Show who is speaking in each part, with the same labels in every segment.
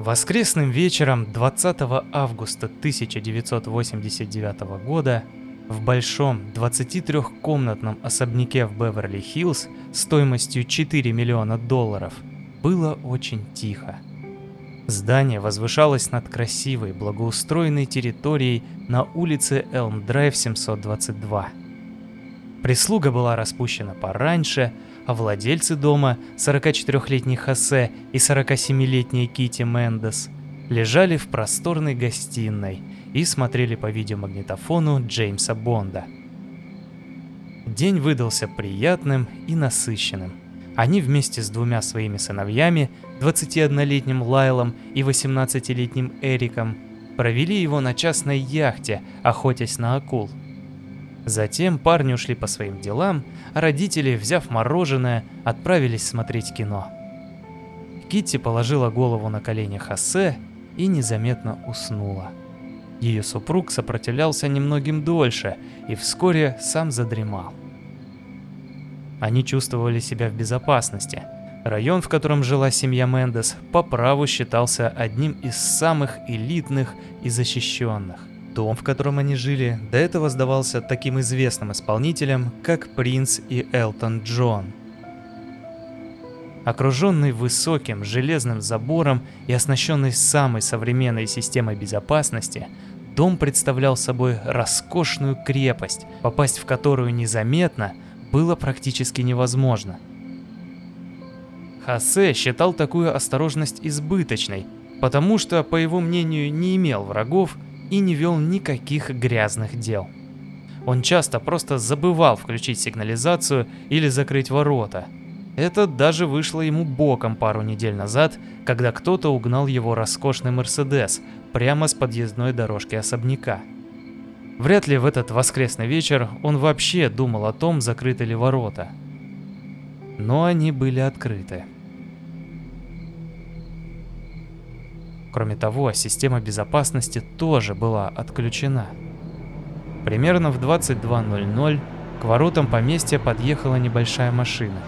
Speaker 1: Воскресным вечером 20 августа 1989 года в большом 23-комнатном особняке в Беверли-Хиллз стоимостью 4 миллиона долларов было очень тихо. Здание возвышалось над красивой, благоустроенной территорией на улице Элм-Драйв 722. Прислуга была распущена пораньше, а владельцы дома, 44-летний Хосе и 47-летняя Кити Мендес, лежали в просторной гостиной и смотрели по видеомагнитофону Джеймса Бонда. День выдался приятным и насыщенным. Они вместе с двумя своими сыновьями, 21-летним Лайлом и 18-летним Эриком, провели его на частной яхте, охотясь на акул. Затем парни ушли по своим делам, а родители, взяв мороженое, отправились смотреть кино. Китти положила голову на колени Хосе и незаметно уснула. Ее супруг сопротивлялся немногим дольше и вскоре сам задремал. Они чувствовали себя в безопасности. Район, в котором жила семья Мендес, по праву считался одним из самых элитных и защищенных. Дом, в котором они жили, до этого сдавался таким известным исполнителям, как Принц и Элтон Джон. Окруженный высоким железным забором и оснащенный самой современной системой безопасности, дом представлял собой роскошную крепость, попасть в которую незаметно – было практически невозможно. Хосе считал такую осторожность избыточной, потому что, по его мнению, не имел врагов и не вел никаких грязных дел. Он часто просто забывал включить сигнализацию или закрыть ворота. Это даже вышло ему боком пару недель назад, когда кто-то угнал его роскошный Мерседес прямо с подъездной дорожки особняка. Вряд ли в этот воскресный вечер он вообще думал о том, закрыты ли ворота. Но они были открыты. Кроме того, система безопасности тоже была отключена. Примерно в 22.00 к воротам поместья подъехала небольшая машина.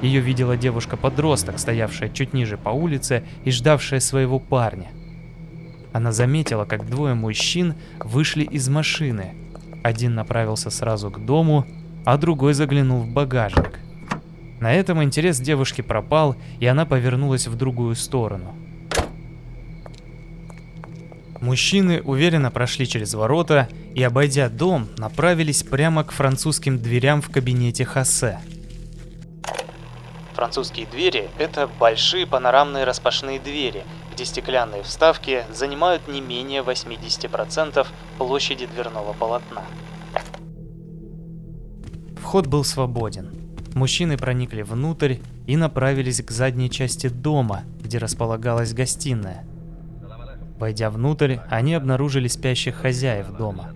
Speaker 1: Ее видела девушка-подросток, стоявшая чуть ниже по улице и ждавшая своего парня – она заметила, как двое мужчин вышли из машины. Один направился сразу к дому, а другой заглянул в багажник. На этом интерес девушки пропал, и она повернулась в другую сторону. Мужчины уверенно прошли через ворота и, обойдя дом, направились прямо к французским дверям в кабинете Хосе. Французские двери – это большие панорамные распашные двери, где стеклянные вставки занимают не менее 80% площади дверного полотна. Вход был свободен. Мужчины проникли внутрь и направились к задней части дома, где располагалась гостиная. Войдя внутрь, они обнаружили спящих хозяев дома.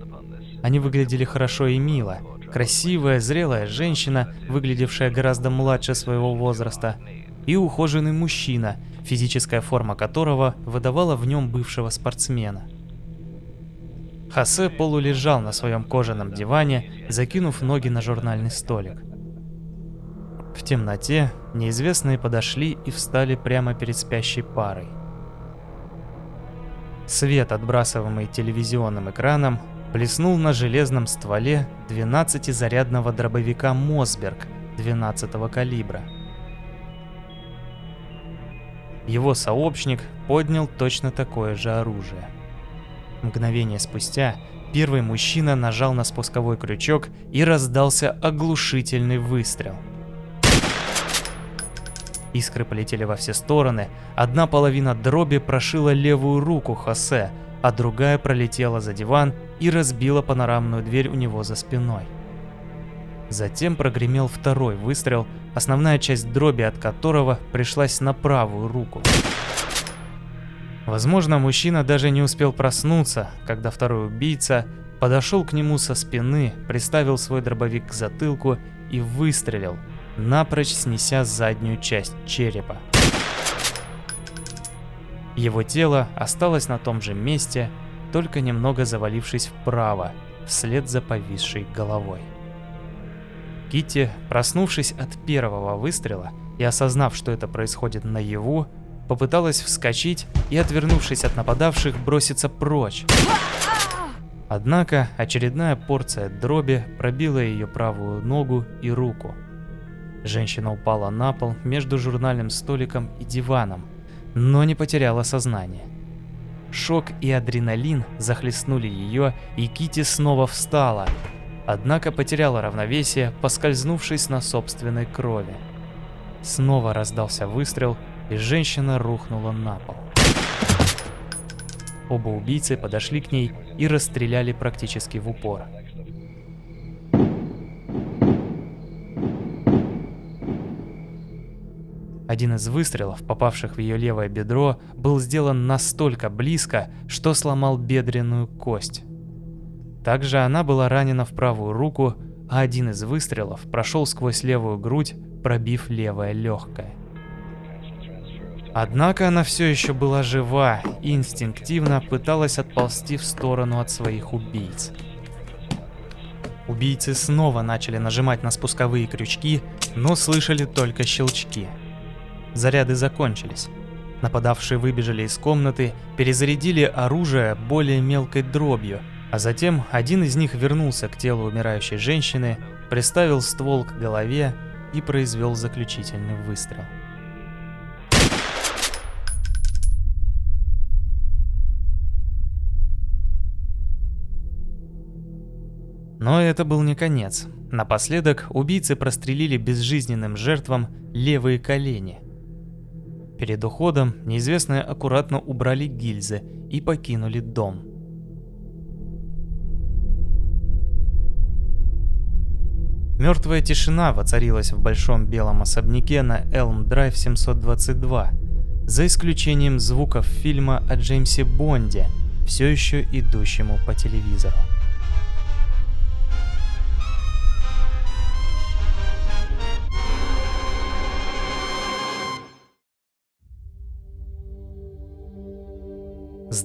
Speaker 1: Они выглядели хорошо и мило. Красивая, зрелая женщина, выглядевшая гораздо младше своего возраста, и ухоженный мужчина, физическая форма которого выдавала в нем бывшего спортсмена. Хосе полулежал на своем кожаном диване, закинув ноги на журнальный столик. В темноте неизвестные подошли и встали прямо перед спящей парой. Свет, отбрасываемый телевизионным экраном, блеснул на железном стволе 12-зарядного дробовика Мосберг 12 калибра. Его сообщник поднял точно такое же оружие. Мгновение спустя первый мужчина нажал на спусковой крючок и раздался оглушительный выстрел. Искры полетели во все стороны, одна половина дроби прошила левую руку Хосе, а другая пролетела за диван и разбила панорамную дверь у него за спиной. Затем прогремел второй выстрел, основная часть дроби от которого пришлась на правую руку. Возможно, мужчина даже не успел проснуться, когда второй убийца подошел к нему со спины, приставил свой дробовик к затылку и выстрелил, напрочь снеся заднюю часть черепа. Его тело осталось на том же месте, только немного завалившись вправо, вслед за повисшей головой. Кити, проснувшись от первого выстрела и осознав, что это происходит наяву, попыталась вскочить и, отвернувшись от нападавших, броситься прочь. Однако очередная порция дроби пробила ее правую ногу и руку. Женщина упала на пол между журнальным столиком и диваном, но не потеряла сознание. Шок и адреналин захлестнули ее, и Кити снова встала, однако потеряла равновесие, поскользнувшись на собственной крови. Снова раздался выстрел, и женщина рухнула на пол. Оба убийцы подошли к ней и расстреляли практически в упор. Один из выстрелов, попавших в ее левое бедро, был сделан настолько близко, что сломал бедренную кость. Также она была ранена в правую руку, а один из выстрелов прошел сквозь левую грудь, пробив левое легкое. Однако она все еще была жива и инстинктивно пыталась отползти в сторону от своих убийц. Убийцы снова начали нажимать на спусковые крючки, но слышали только щелчки. Заряды закончились. Нападавшие выбежали из комнаты, перезарядили оружие более мелкой дробью, а затем один из них вернулся к телу умирающей женщины, приставил ствол к голове и произвел заключительный выстрел. Но это был не конец. Напоследок убийцы прострелили безжизненным жертвам левые колени. Перед уходом неизвестные аккуратно убрали гильзы и покинули дом. Мертвая тишина воцарилась в большом белом особняке на Элм Драйв 722, за исключением звуков фильма о Джеймсе Бонде, все еще идущему по телевизору.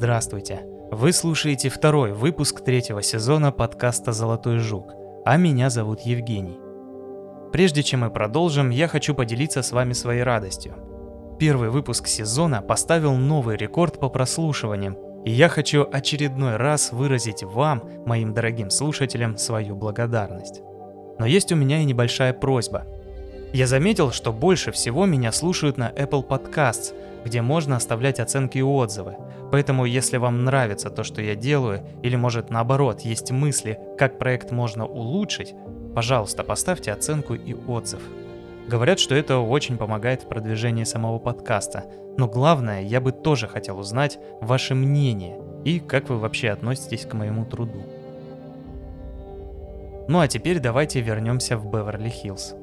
Speaker 1: Здравствуйте! Вы слушаете второй выпуск третьего сезона подкаста «Золотой жук», а меня зовут Евгений. Прежде чем мы продолжим, я хочу поделиться с вами своей радостью. Первый выпуск сезона поставил новый рекорд по прослушиваниям, и я хочу очередной раз выразить вам, моим дорогим слушателям, свою благодарность. Но есть у меня и небольшая просьба. Я заметил, что больше всего меня слушают на Apple Podcasts – где можно оставлять оценки и отзывы. Поэтому, если вам нравится то, что я делаю, или может наоборот есть мысли, как проект можно улучшить, пожалуйста, поставьте оценку и отзыв. Говорят, что это очень помогает в продвижении самого подкаста. Но главное, я бы тоже хотел узнать ваше мнение и как вы вообще относитесь к моему труду. Ну а теперь давайте вернемся в Беверли-Хиллз.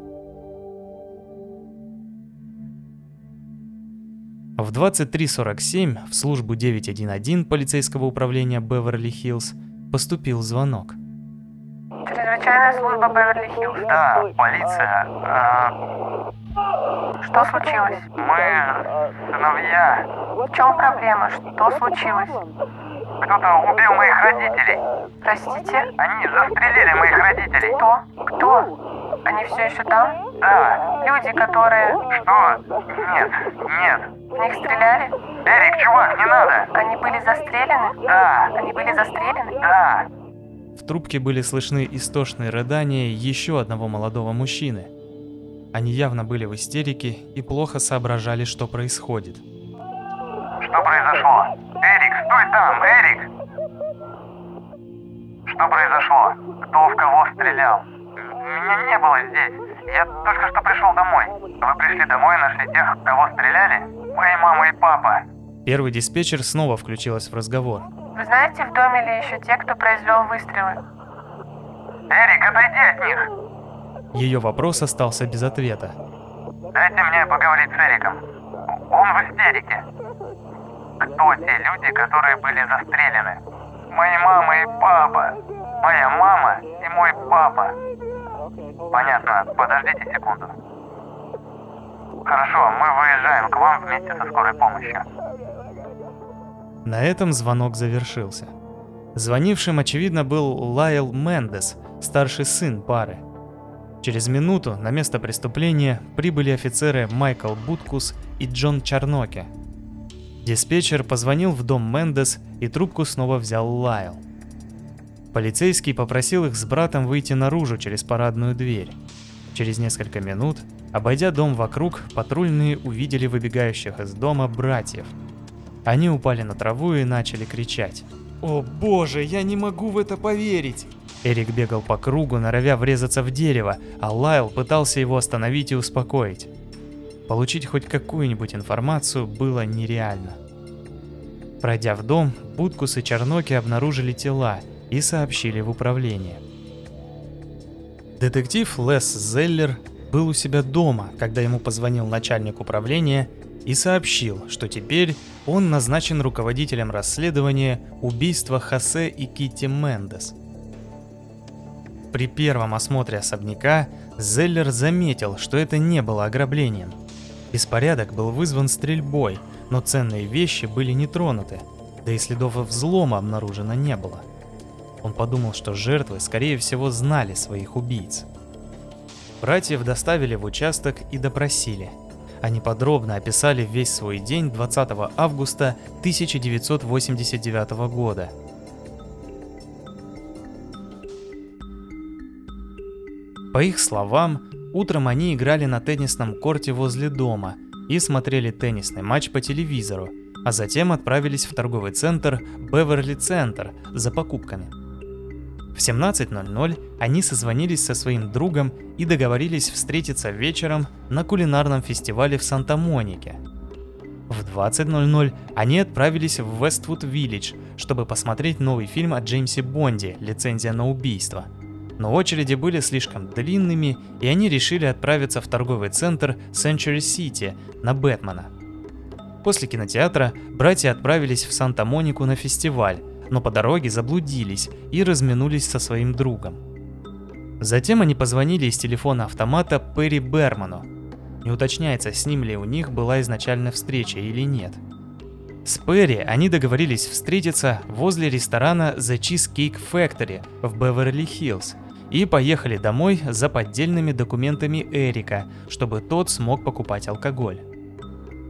Speaker 1: В 23.47 в службу 911 полицейского управления Беверли-Хиллз поступил звонок.
Speaker 2: Чрезвычайная служба Беверли-Хиллз.
Speaker 3: Да, полиция. А...
Speaker 2: Что случилось?
Speaker 3: Мы сыновья.
Speaker 2: В чем проблема? Что случилось?
Speaker 3: Кто-то убил моих родителей.
Speaker 2: Простите?
Speaker 3: Они застрелили моих родителей.
Speaker 2: Кто? Кто? Они все еще там?
Speaker 3: Да.
Speaker 2: Люди, которые...
Speaker 3: Что? Нет, нет.
Speaker 2: В них стреляли?
Speaker 3: Эрик, чувак, не надо!
Speaker 2: Они были застрелены?
Speaker 3: Да.
Speaker 2: Они были застрелены?
Speaker 3: Да.
Speaker 1: В трубке были слышны истошные рыдания еще одного молодого мужчины. Они явно были в истерике и плохо соображали, что происходит.
Speaker 3: Что произошло? Эрик, стой там, Эрик! Что произошло? Кто в кого стрелял? Меня не было здесь. Я только что пришел домой. Вы пришли домой и нашли тех, кого стреляли? Мои мама и папа.
Speaker 1: Первый диспетчер снова включилась в разговор.
Speaker 2: Вы знаете, в доме ли еще те, кто произвел выстрелы?
Speaker 3: Эрик, отойди от них!
Speaker 1: Ее вопрос остался без ответа.
Speaker 3: Дайте мне поговорить с Эриком. Он в истерике. Кто те люди, которые были застрелены? Мои мама и папа. Моя мама и мой папа. Понятно. Подождите секунду. Хорошо, мы выезжаем к вам вместе со скорой помощью.
Speaker 1: На этом звонок завершился. Звонившим, очевидно, был Лайл Мендес, старший сын пары. Через минуту на место преступления прибыли офицеры Майкл Буткус и Джон Чарноке. Диспетчер позвонил в дом Мендес, и трубку снова взял Лайл. Полицейский попросил их с братом выйти наружу через парадную дверь. Через несколько минут, обойдя дом вокруг, патрульные увидели выбегающих из дома братьев. Они упали на траву и начали кричать. «О боже, я не могу в это поверить!» Эрик бегал по кругу, норовя врезаться в дерево, а Лайл пытался его остановить и успокоить. Получить хоть какую-нибудь информацию было нереально. Пройдя в дом, Будкус и Черноки обнаружили тела и сообщили в управление. Детектив Лес Зеллер был у себя дома, когда ему позвонил начальник управления и сообщил, что теперь он назначен руководителем расследования убийства Хосе и Китти Мендес. При первом осмотре особняка Зеллер заметил, что это не было ограблением. Беспорядок был вызван стрельбой, но ценные вещи были не тронуты, да и следов взлома обнаружено не было. Он подумал, что жертвы, скорее всего, знали своих убийц. Братьев доставили в участок и допросили. Они подробно описали весь свой день 20 августа 1989 года. По их словам, утром они играли на теннисном корте возле дома и смотрели теннисный матч по телевизору, а затем отправились в торговый центр Беверли Центр за покупками. В 17.00 они созвонились со своим другом и договорились встретиться вечером на кулинарном фестивале в Санта-Монике. В 20.00 они отправились в Вествуд Виллидж, чтобы посмотреть новый фильм о Джеймсе Бонде «Лицензия на убийство». Но очереди были слишком длинными, и они решили отправиться в торговый центр Century City на Бэтмена. После кинотеатра братья отправились в Санта-Монику на фестиваль, но по дороге заблудились и разминулись со своим другом. Затем они позвонили из телефона автомата Перри Берману. Не уточняется, с ним ли у них была изначально встреча или нет. С Перри они договорились встретиться возле ресторана The Cheesecake Factory в Беверли-Хиллз и поехали домой за поддельными документами Эрика, чтобы тот смог покупать алкоголь.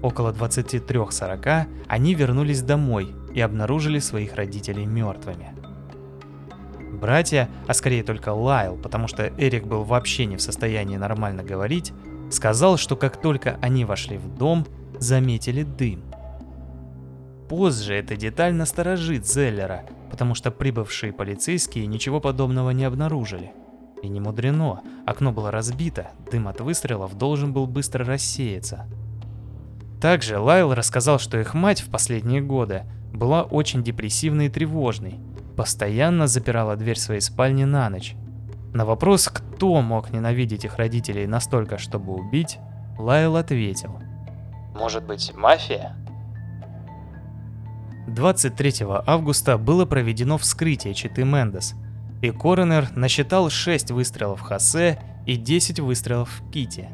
Speaker 1: Около 23.40 они вернулись домой и обнаружили своих родителей мертвыми. Братья, а скорее только Лайл, потому что Эрик был вообще не в состоянии нормально говорить, сказал, что как только они вошли в дом, заметили дым. Позже эта деталь насторожит Зеллера, потому что прибывшие полицейские ничего подобного не обнаружили. И не мудрено, окно было разбито, дым от выстрелов должен был быстро рассеяться. Также Лайл рассказал, что их мать в последние годы была очень депрессивной и тревожной, постоянно запирала дверь своей спальни на ночь. На вопрос, кто мог ненавидеть их родителей настолько, чтобы убить, Лайл ответил.
Speaker 4: Может быть, мафия?
Speaker 1: 23 августа было проведено вскрытие Читы Мендес, и коронер насчитал 6 выстрелов в Хосе и 10 выстрелов в Кити.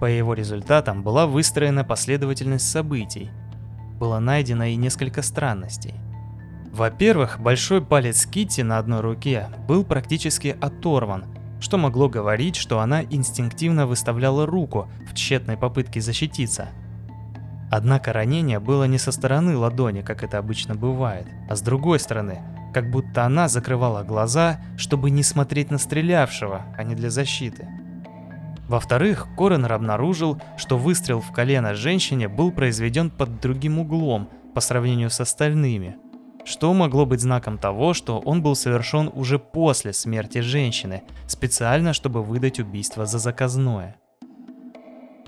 Speaker 1: По его результатам была выстроена последовательность событий. Было найдено и несколько странностей. Во-первых, большой палец Кити на одной руке был практически оторван, что могло говорить, что она инстинктивно выставляла руку в тщетной попытке защититься. Однако ранение было не со стороны ладони, как это обычно бывает, а с другой стороны, как будто она закрывала глаза, чтобы не смотреть на стрелявшего, а не для защиты. Во-вторых, Коронер обнаружил, что выстрел в колено женщине был произведен под другим углом по сравнению с остальными, что могло быть знаком того, что он был совершен уже после смерти женщины, специально чтобы выдать убийство за заказное.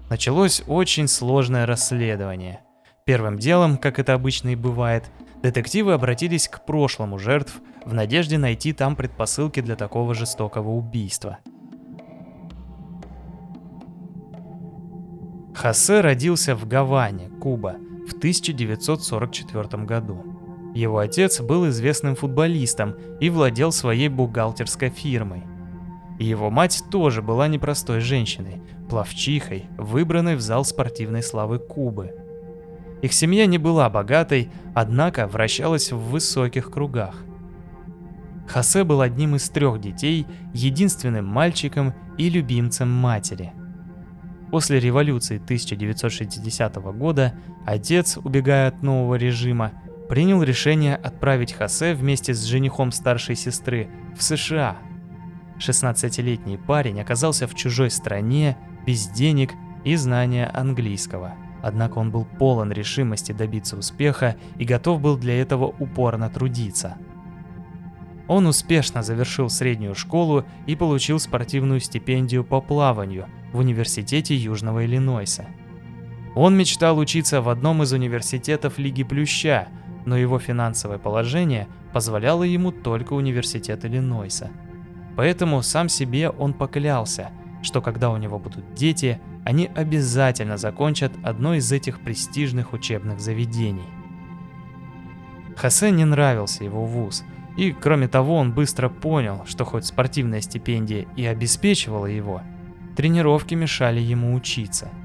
Speaker 1: Началось очень сложное расследование. Первым делом, как это обычно и бывает, детективы обратились к прошлому жертв в надежде найти там предпосылки для такого жестокого убийства – Хосе родился в Гаване, Куба, в 1944 году. Его отец был известным футболистом и владел своей бухгалтерской фирмой. Его мать тоже была непростой женщиной, плавчихой, выбранной в зал спортивной славы Кубы. Их семья не была богатой, однако вращалась в высоких кругах. Хосе был одним из трех детей, единственным мальчиком и любимцем матери – После революции 1960 года отец, убегая от нового режима, принял решение отправить Хосе вместе с женихом старшей сестры в США. 16-летний парень оказался в чужой стране, без денег и знания английского. Однако он был полон решимости добиться успеха и готов был для этого упорно трудиться. Он успешно завершил среднюю школу и получил спортивную стипендию по плаванию в Университете Южного Иллинойса. Он мечтал учиться в одном из университетов Лиги Плюща, но его финансовое положение позволяло ему только Университет Иллинойса. Поэтому сам себе он поклялся, что когда у него будут дети, они обязательно закончат одно из этих престижных учебных заведений. Хосе не нравился его вуз, и кроме того он быстро понял, что хоть спортивная стипендия и обеспечивала его, тренировки мешали ему учиться –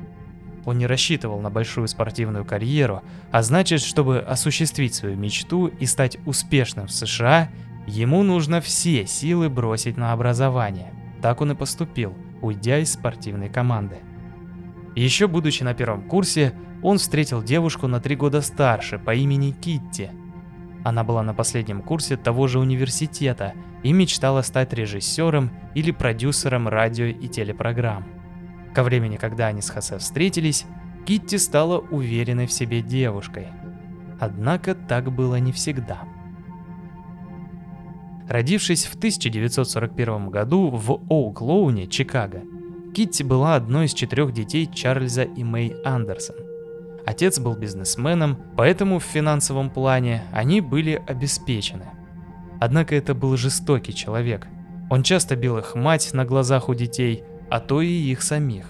Speaker 1: он не рассчитывал на большую спортивную карьеру, а значит, чтобы осуществить свою мечту и стать успешным в США, ему нужно все силы бросить на образование. Так он и поступил, уйдя из спортивной команды. Еще будучи на первом курсе, он встретил девушку на три года старше по имени Китти. Она была на последнем курсе того же университета и мечтала стать режиссером или продюсером радио и телепрограмм. Ко времени, когда они с Хосе встретились, Китти стала уверенной в себе девушкой. Однако так было не всегда. Родившись в 1941 году в Оуклоуне, Чикаго, Китти была одной из четырех детей Чарльза и Мэй Андерсон. Отец был бизнесменом, поэтому в финансовом плане они были обеспечены. Однако это был жестокий человек. Он часто бил их мать на глазах у детей, а то и их самих.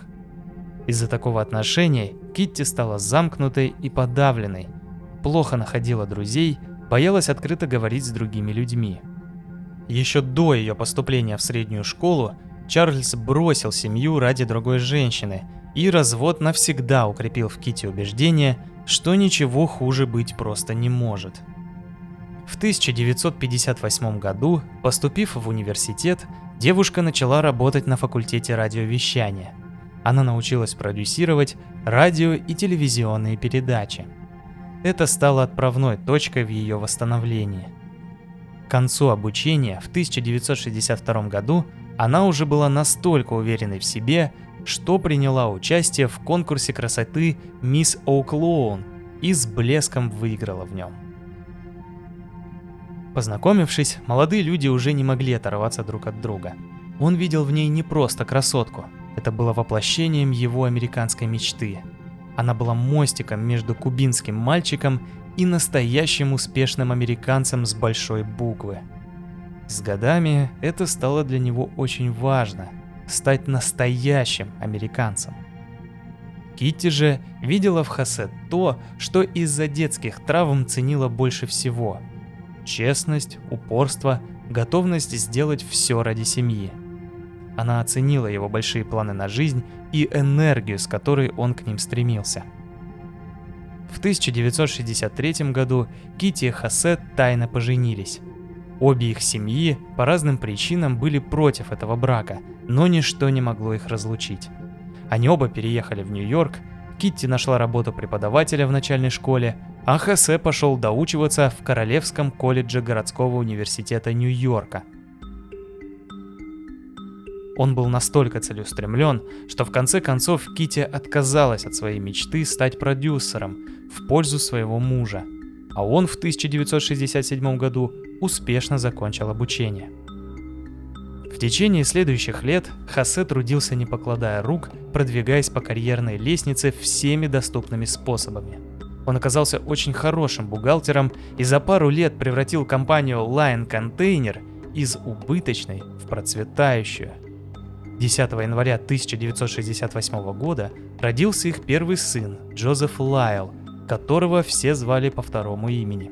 Speaker 1: Из-за такого отношения Китти стала замкнутой и подавленной, плохо находила друзей, боялась открыто говорить с другими людьми. Еще до ее поступления в среднюю школу Чарльз бросил семью ради другой женщины, и развод навсегда укрепил в Китти убеждение, что ничего хуже быть просто не может. В 1958 году, поступив в университет, девушка начала работать на факультете радиовещания. Она научилась продюсировать радио и телевизионные передачи. Это стало отправной точкой в ее восстановлении. К концу обучения в 1962 году она уже была настолько уверенной в себе, что приняла участие в конкурсе красоты «Мисс Оуклоун» и с блеском выиграла в нем. Познакомившись, молодые люди уже не могли оторваться друг от друга. Он видел в ней не просто красотку, это было воплощением его американской мечты. Она была мостиком между кубинским мальчиком и настоящим успешным американцем с большой буквы. С годами это стало для него очень важно – стать настоящим американцем. Китти же видела в Хосе то, что из-за детских травм ценила больше всего – Честность, упорство, готовность сделать все ради семьи. Она оценила его большие планы на жизнь и энергию, с которой он к ним стремился. В 1963 году Кити и Хосе тайно поженились. Обе их семьи по разным причинам были против этого брака, но ничто не могло их разлучить. Они оба переехали в Нью-Йорк, Китти нашла работу преподавателя в начальной школе, а Хосе пошел доучиваться в Королевском колледже городского университета Нью-Йорка. Он был настолько целеустремлен, что в конце концов Кити отказалась от своей мечты стать продюсером в пользу своего мужа, а он в 1967 году успешно закончил обучение. В течение следующих лет Хосе трудился не покладая рук, продвигаясь по карьерной лестнице всеми доступными способами – он оказался очень хорошим бухгалтером и за пару лет превратил компанию Lion Container из убыточной в процветающую. 10 января 1968 года родился их первый сын, Джозеф Лайл, которого все звали по второму имени.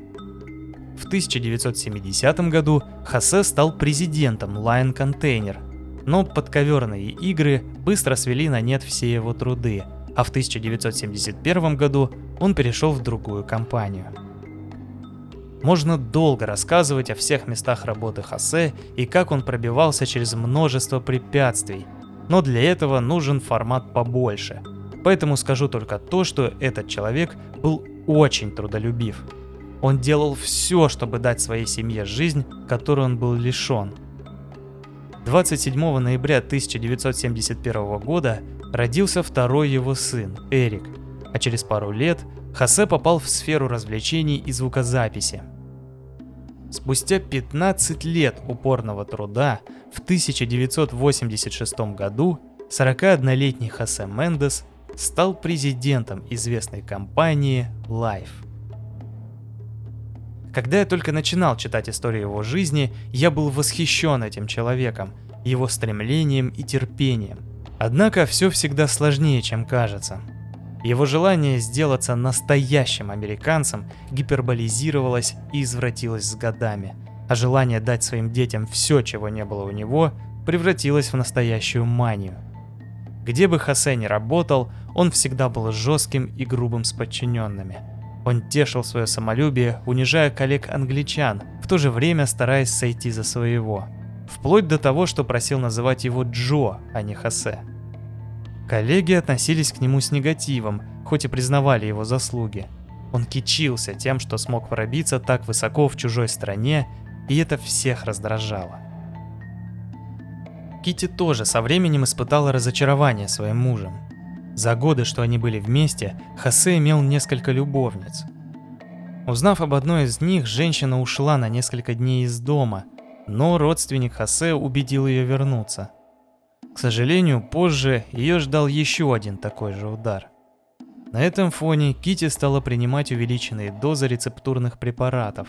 Speaker 1: В 1970 году Хосе стал президентом Lion Container, но подковерные игры быстро свели на нет все его труды – а в 1971 году он перешел в другую компанию. Можно долго рассказывать о всех местах работы Хосе и как он пробивался через множество препятствий. Но для этого нужен формат побольше. Поэтому скажу только то, что этот человек был очень трудолюбив. Он делал все, чтобы дать своей семье жизнь, которой он был лишен. 27 ноября 1971 года родился второй его сын, Эрик, а через пару лет Хосе попал в сферу развлечений и звукозаписи. Спустя 15 лет упорного труда в 1986 году 41-летний Хосе Мендес стал президентом известной компании Life. Когда я только начинал читать историю его жизни, я был восхищен этим человеком, его стремлением и терпением. Однако все всегда сложнее, чем кажется. Его желание сделаться настоящим американцем гиперболизировалось и извратилось с годами, а желание дать своим детям все, чего не было у него, превратилось в настоящую манию. Где бы Хосе ни работал, он всегда был жестким и грубым с подчиненными. Он тешил свое самолюбие, унижая коллег-англичан, в то же время стараясь сойти за своего. Вплоть до того, что просил называть его Джо, а не Хосе. Коллеги относились к нему с негативом, хоть и признавали его заслуги. Он кичился тем, что смог пробиться так высоко в чужой стране, и это всех раздражало. Кити тоже со временем испытала разочарование своим мужем. За годы, что они были вместе, Хосе имел несколько любовниц. Узнав об одной из них, женщина ушла на несколько дней из дома, но родственник Хосе убедил ее вернуться – к сожалению, позже ее ждал еще один такой же удар. На этом фоне Кити стала принимать увеличенные дозы рецептурных препаратов.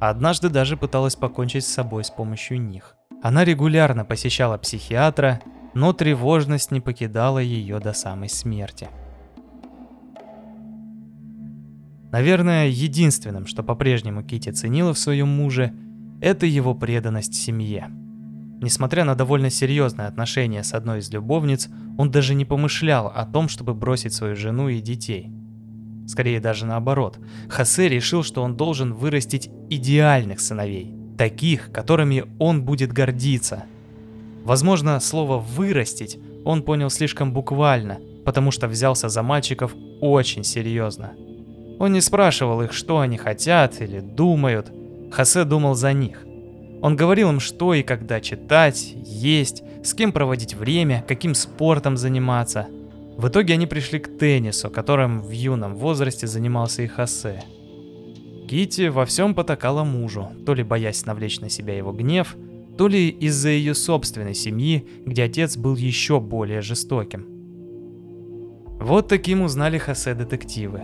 Speaker 1: однажды даже пыталась покончить с собой с помощью них. Она регулярно посещала психиатра, но тревожность не покидала ее до самой смерти. Наверное, единственным, что по-прежнему Кити ценила в своем муже, это его преданность семье. Несмотря на довольно серьезное отношение с одной из любовниц, он даже не помышлял о том, чтобы бросить свою жену и детей. Скорее даже наоборот. Хосе решил, что он должен вырастить идеальных сыновей, таких, которыми он будет гордиться. Возможно, слово «вырастить» он понял слишком буквально, потому что взялся за мальчиков очень серьезно. Он не спрашивал их, что они хотят или думают. Хосе думал за них – он говорил им, что и когда читать, есть, с кем проводить время, каким спортом заниматься. В итоге они пришли к теннису, которым в юном возрасте занимался и Хосе. Кити во всем потакала мужу, то ли боясь навлечь на себя его гнев, то ли из-за ее собственной семьи, где отец был еще более жестоким. Вот таким узнали Хосе детективы.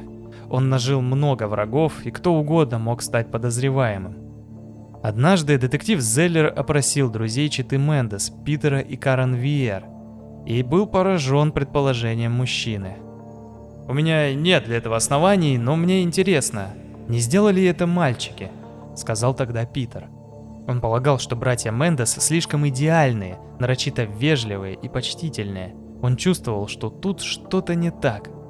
Speaker 1: Он нажил много врагов, и кто угодно мог стать подозреваемым. Однажды детектив Зеллер опросил друзей Читы Мендес, Питера и Карен Виер, и был поражен предположением мужчины. «У меня нет для этого оснований, но мне интересно, не сделали это мальчики?» — сказал тогда Питер. Он полагал, что братья Мендес слишком идеальные, нарочито вежливые и почтительные. Он чувствовал, что тут что-то не так —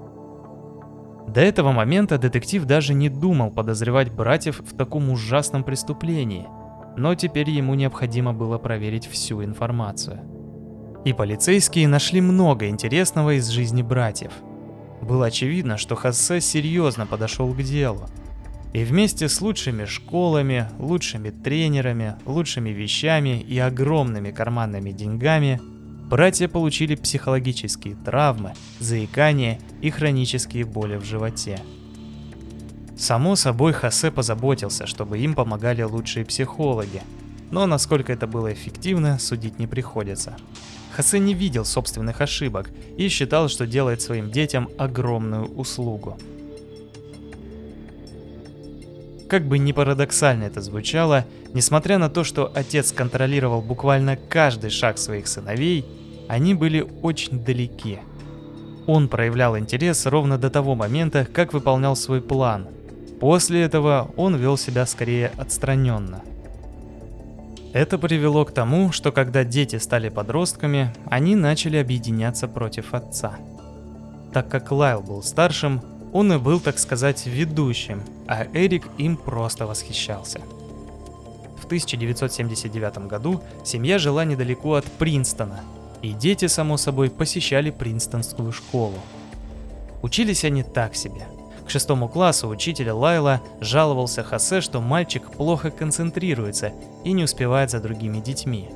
Speaker 1: до этого момента детектив даже не думал подозревать братьев в таком ужасном преступлении, но теперь ему необходимо было проверить всю информацию. И полицейские нашли много интересного из жизни братьев. Было очевидно, что Хассе серьезно подошел к делу. И вместе с лучшими школами, лучшими тренерами, лучшими вещами и огромными карманными деньгами – Братья получили психологические травмы, заикание и хронические боли в животе. Само собой, Хосе позаботился, чтобы им помогали лучшие психологи, но насколько это было эффективно, судить не приходится. Хосе не видел собственных ошибок и считал, что делает своим детям огромную услугу. Как бы ни парадоксально это звучало, несмотря на то, что отец контролировал буквально каждый шаг своих сыновей, они были очень далеки. Он проявлял интерес ровно до того момента, как выполнял свой план. После этого он вел себя скорее отстраненно. Это привело к тому, что когда дети стали подростками, они начали объединяться против отца. Так как Лайл был старшим, он и был, так сказать, ведущим, а Эрик им просто восхищался. В 1979 году семья жила недалеко от Принстона, И дети, само собой, посещали Принстонскую школу. Учились они так себе. К шестому классу учитель Лайла жаловался Хосе, что мальчик плохо концентрируется и не успевает за другими детьми.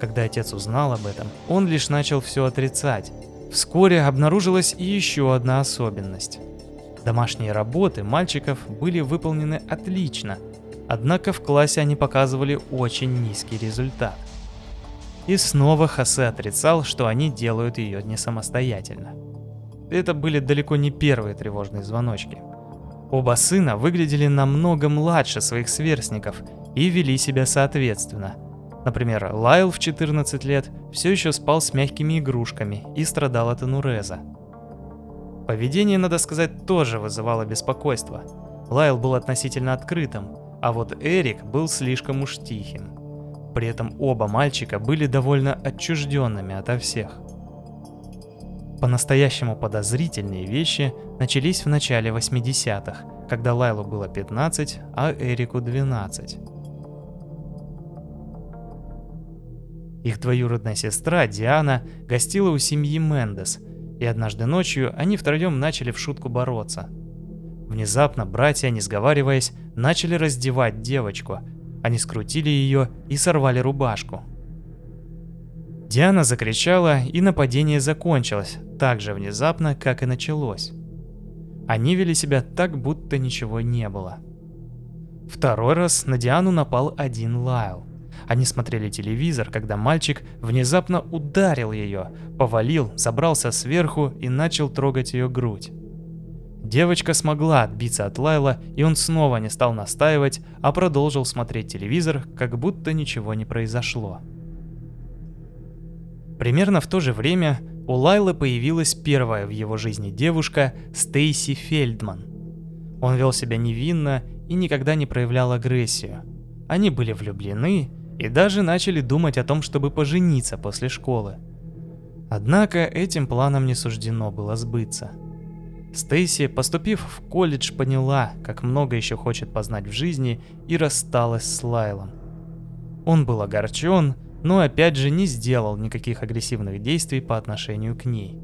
Speaker 1: Когда отец узнал об этом, он лишь начал все отрицать. Вскоре обнаружилась и еще одна особенность. Домашние работы мальчиков были выполнены отлично, однако в классе они показывали очень низкий результат. И снова Хосе отрицал, что они делают ее не самостоятельно. Это были далеко не первые тревожные звоночки. Оба сына выглядели намного младше своих сверстников и вели себя соответственно. Например, Лайл в 14 лет все еще спал с мягкими игрушками и страдал от ануреза. Поведение, надо сказать, тоже вызывало беспокойство. Лайл был относительно открытым, а вот Эрик был слишком уж тихим. При этом оба мальчика были довольно отчужденными ото всех. По-настоящему подозрительные вещи начались в начале 80-х, когда Лайлу было 15, а Эрику 12. Их двоюродная сестра Диана гостила у семьи Мендес, и однажды ночью они втроем начали в шутку бороться. Внезапно братья, не сговариваясь, начали раздевать девочку. Они скрутили ее и сорвали рубашку. Диана закричала, и нападение закончилось так же внезапно, как и началось. Они вели себя так, будто ничего не было. Второй раз на Диану напал один Лайл. Они смотрели телевизор, когда мальчик внезапно ударил ее, повалил, забрался сверху и начал трогать ее грудь. Девочка смогла отбиться от Лайла, и он снова не стал настаивать, а продолжил смотреть телевизор, как будто ничего не произошло. Примерно в то же время у Лайлы появилась первая в его жизни девушка Стейси Фельдман. Он вел себя невинно и никогда не проявлял агрессию. Они были влюблены и даже начали думать о том, чтобы пожениться после школы. Однако этим планам не суждено было сбыться. Стейси, поступив в колледж, поняла, как много еще хочет познать в жизни и рассталась с Лайлом. Он был огорчен, но опять же не сделал никаких агрессивных действий по отношению к ней.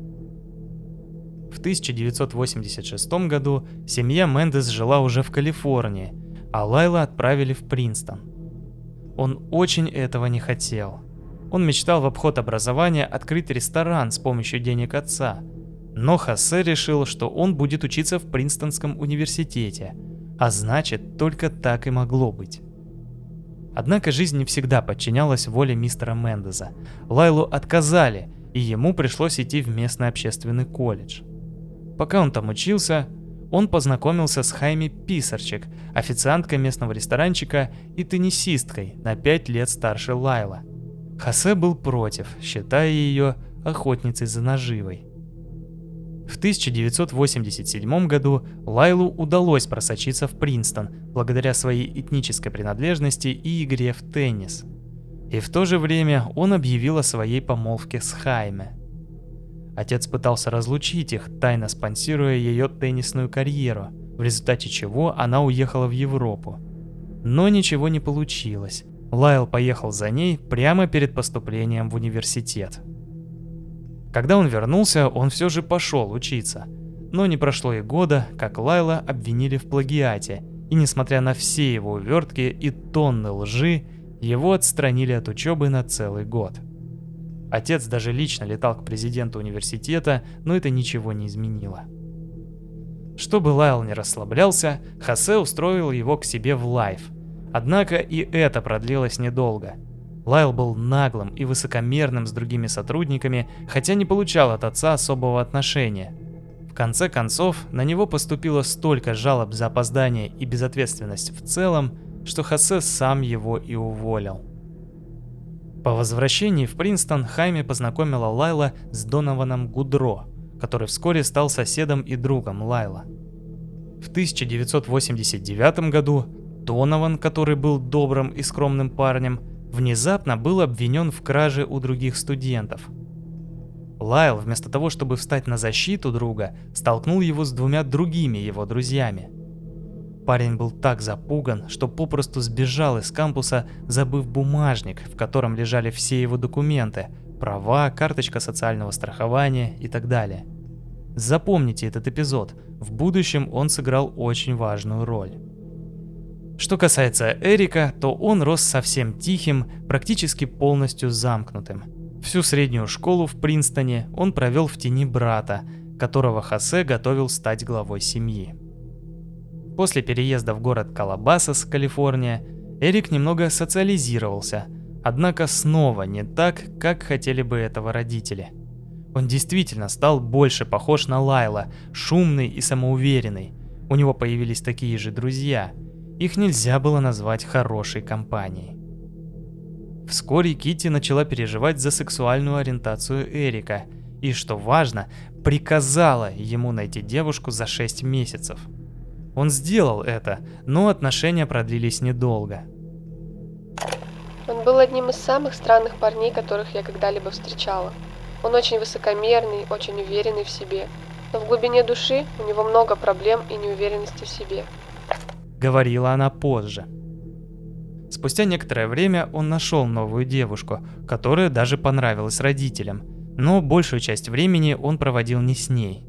Speaker 1: В 1986 году семья Мендес жила уже в Калифорнии, а Лайла отправили в Принстон. Он очень этого не хотел. Он мечтал в обход образования открыть ресторан с помощью денег отца. Но Хосе решил, что он будет учиться в Принстонском университете, а значит, только так и могло быть. Однако жизнь не всегда подчинялась воле мистера Мендеза. Лайлу отказали, и ему пришлось идти в местный общественный колледж. Пока он там учился, он познакомился с Хайми Писарчик, официанткой местного ресторанчика и теннисисткой на 5 лет старше Лайла. Хосе был против, считая ее охотницей за наживой. В 1987 году Лайлу удалось просочиться в Принстон благодаря своей этнической принадлежности и игре в теннис. И в то же время он объявил о своей помолвке с Хайме. Отец пытался разлучить их, тайно спонсируя ее теннисную карьеру, в результате чего она уехала в Европу. Но ничего не получилось. Лайл поехал за ней прямо перед поступлением в университет. Когда он вернулся, он все же пошел учиться. Но не прошло и года, как Лайла обвинили в плагиате, и несмотря на все его увертки и тонны лжи, его отстранили от учебы на целый год. Отец даже лично летал к президенту университета, но это ничего не изменило. Чтобы Лайл не расслаблялся, Хосе устроил его к себе в лайф. Однако и это продлилось недолго – Лайл был наглым и высокомерным с другими сотрудниками, хотя не получал от отца особого отношения. В конце концов, на него поступило столько жалоб за опоздание и безответственность в целом, что Хосе сам его и уволил. По возвращении в Принстон Хайми познакомила Лайла с Донованом Гудро, который вскоре стал соседом и другом Лайла. В 1989 году Донован, который был добрым и скромным парнем, внезапно был обвинен в краже у других студентов. Лайл, вместо того, чтобы встать на защиту друга, столкнул его с двумя другими его друзьями. Парень был так запуган, что попросту сбежал из кампуса, забыв бумажник, в котором лежали все его документы, Права, карточка социального страхования и так далее. Запомните этот эпизод, в будущем он сыграл очень важную роль. Что касается Эрика, то он рос совсем тихим, практически полностью замкнутым. Всю среднюю школу в Принстоне он провел в тени брата, которого Хосе готовил стать главой семьи. После переезда в город Калабасас, Калифорния, Эрик немного социализировался, однако снова не так, как хотели бы этого родители. Он действительно стал больше похож на Лайла, шумный и самоуверенный. У него появились такие же друзья. Их нельзя было назвать хорошей компанией. Вскоре Кити начала переживать за сексуальную ориентацию Эрика и, что важно, приказала ему найти девушку за 6 месяцев – он сделал это, но отношения продлились недолго.
Speaker 5: Он был одним из самых странных парней, которых я когда-либо встречала. Он очень высокомерный, очень уверенный в себе. Но в глубине души у него много проблем и неуверенности в себе.
Speaker 1: Говорила она позже. Спустя некоторое время он нашел новую девушку, которая даже понравилась родителям, но большую часть времени он проводил не с ней.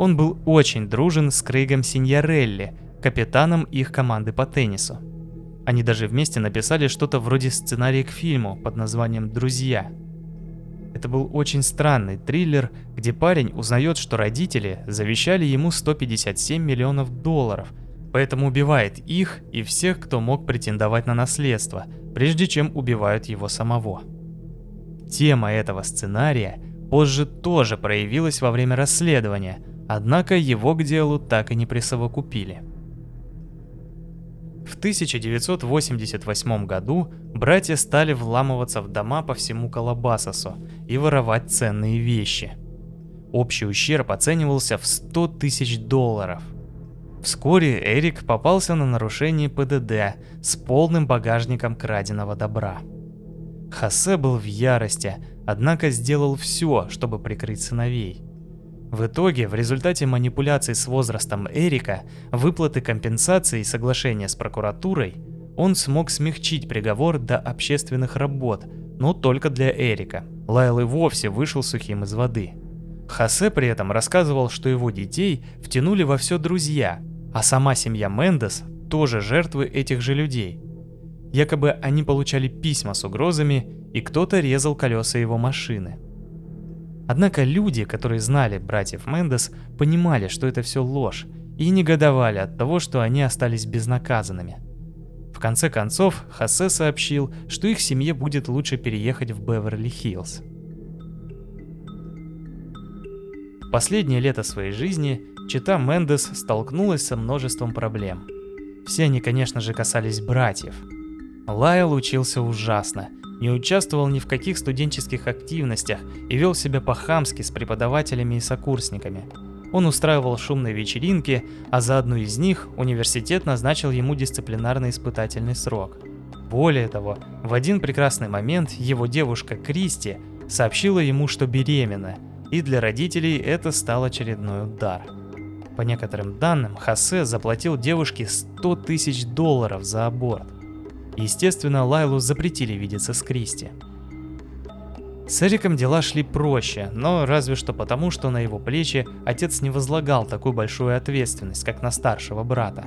Speaker 1: Он был очень дружен с Крейгом Синьярелли, капитаном их команды по теннису. Они даже вместе написали что-то вроде сценария к фильму под названием «Друзья». Это был очень странный триллер, где парень узнает, что родители завещали ему 157 миллионов долларов, поэтому убивает их и всех, кто мог претендовать на наследство, прежде чем убивают его самого. Тема этого сценария позже тоже проявилась во время расследования – Однако его к делу так и не присовокупили. В 1988 году братья стали вламываться в дома по всему Колобасосу и воровать ценные вещи. Общий ущерб оценивался в 100 тысяч долларов. Вскоре Эрик попался на нарушение ПДД с полным багажником краденого добра. Хосе был в ярости, однако сделал все, чтобы прикрыть сыновей – в итоге, в результате манипуляций с возрастом Эрика, выплаты компенсации и соглашения с прокуратурой, он смог смягчить приговор до общественных работ, но только для Эрика. Лайл и вовсе вышел сухим из воды. Хосе при этом рассказывал, что его детей втянули во все друзья, а сама семья Мендес тоже жертвы этих же людей. Якобы они получали письма с угрозами, и кто-то резал колеса его машины. Однако люди, которые знали братьев Мендес, понимали, что это все ложь, и негодовали от того, что они остались безнаказанными. В конце концов, Хосе сообщил, что их семье будет лучше переехать в Беверли-Хиллз. Последнее лето своей жизни Чита Мендес столкнулась со множеством проблем. Все они, конечно же, касались братьев. Лайл учился ужасно – не участвовал ни в каких студенческих активностях и вел себя по-хамски с преподавателями и сокурсниками. Он устраивал шумные вечеринки, а за одну из них университет назначил ему дисциплинарный испытательный срок. Более того, в один прекрасный момент его девушка Кристи сообщила ему, что беременна, и для родителей это стал очередной удар. По некоторым данным, Хосе заплатил девушке 100 тысяч долларов за аборт. Естественно, Лайлу запретили видеться с Кристи. С Эриком дела шли проще, но разве что потому, что на его плечи отец не возлагал такую большую ответственность, как на старшего брата.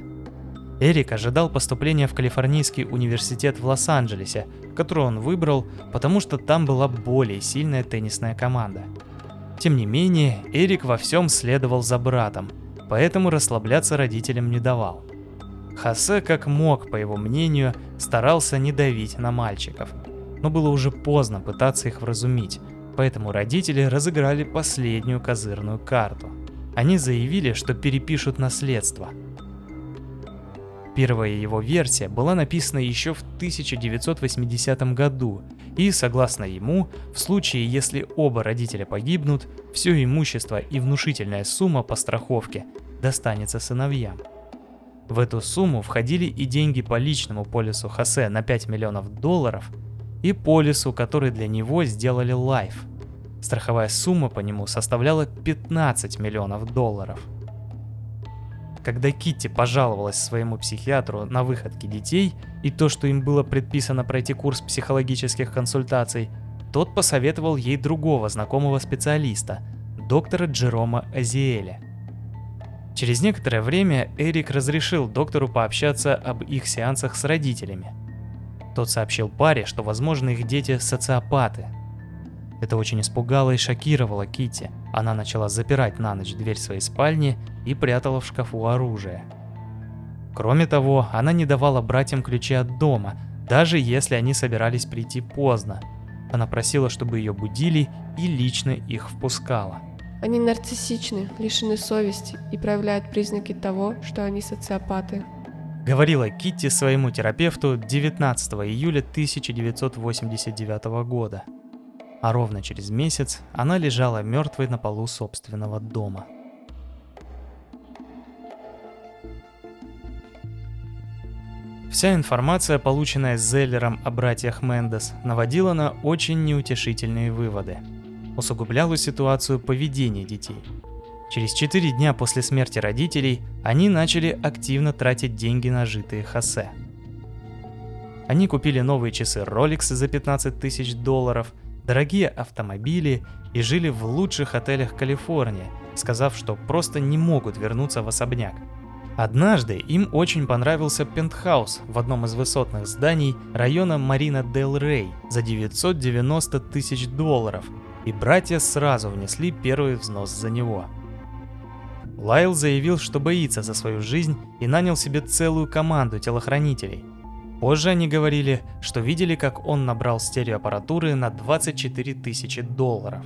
Speaker 1: Эрик ожидал поступления в Калифорнийский университет в Лос-Анджелесе, который он выбрал, потому что там была более сильная теннисная команда. Тем не менее, Эрик во всем следовал за братом, поэтому расслабляться родителям не давал. Хосе как мог, по его мнению, старался не давить на мальчиков. Но было уже поздно пытаться их вразумить, поэтому родители разыграли последнюю козырную карту. Они заявили, что перепишут наследство. Первая его версия была написана еще в 1980 году, и, согласно ему, в случае, если оба родителя погибнут, все имущество и внушительная сумма по страховке достанется сыновьям. В эту сумму входили и деньги по личному полису Хосе на 5 миллионов долларов и полису, который для него сделали Life. Страховая сумма по нему составляла 15 миллионов долларов. Когда Китти пожаловалась своему психиатру на выходки детей и то, что им было предписано пройти курс психологических консультаций, тот посоветовал ей другого знакомого специалиста, доктора Джерома Азиэля. Через некоторое время Эрик разрешил доктору пообщаться об их сеансах с родителями. Тот сообщил паре, что, возможно, их дети социопаты. Это очень испугало и шокировало Кити. Она начала запирать на ночь дверь своей спальни и прятала в шкафу оружие. Кроме того, она не давала братьям ключи от дома, даже если они собирались прийти поздно. Она просила, чтобы ее будили и лично их впускала.
Speaker 5: Они нарциссичны, лишены совести и проявляют признаки того, что они социопаты.
Speaker 1: Говорила Китти своему терапевту 19 июля 1989 года. А ровно через месяц она лежала мертвой на полу собственного дома. Вся информация, полученная Зеллером о братьях Мендес, наводила на очень неутешительные выводы. Усугубляло ситуацию поведение детей. Через 4 дня после смерти родителей они начали активно тратить деньги на житые хосе. Они купили новые часы Rolex за 15 тысяч долларов, дорогие автомобили и жили в лучших отелях Калифорнии, сказав, что просто не могут вернуться в особняк – Однажды им очень понравился пентхаус в одном из высотных зданий района Марина Дел Рей за 990 тысяч долларов, и братья сразу внесли первый взнос за него. Лайл заявил, что боится за свою жизнь и нанял себе целую команду телохранителей. Позже они говорили, что видели, как он набрал стереоаппаратуры на 24 тысячи долларов.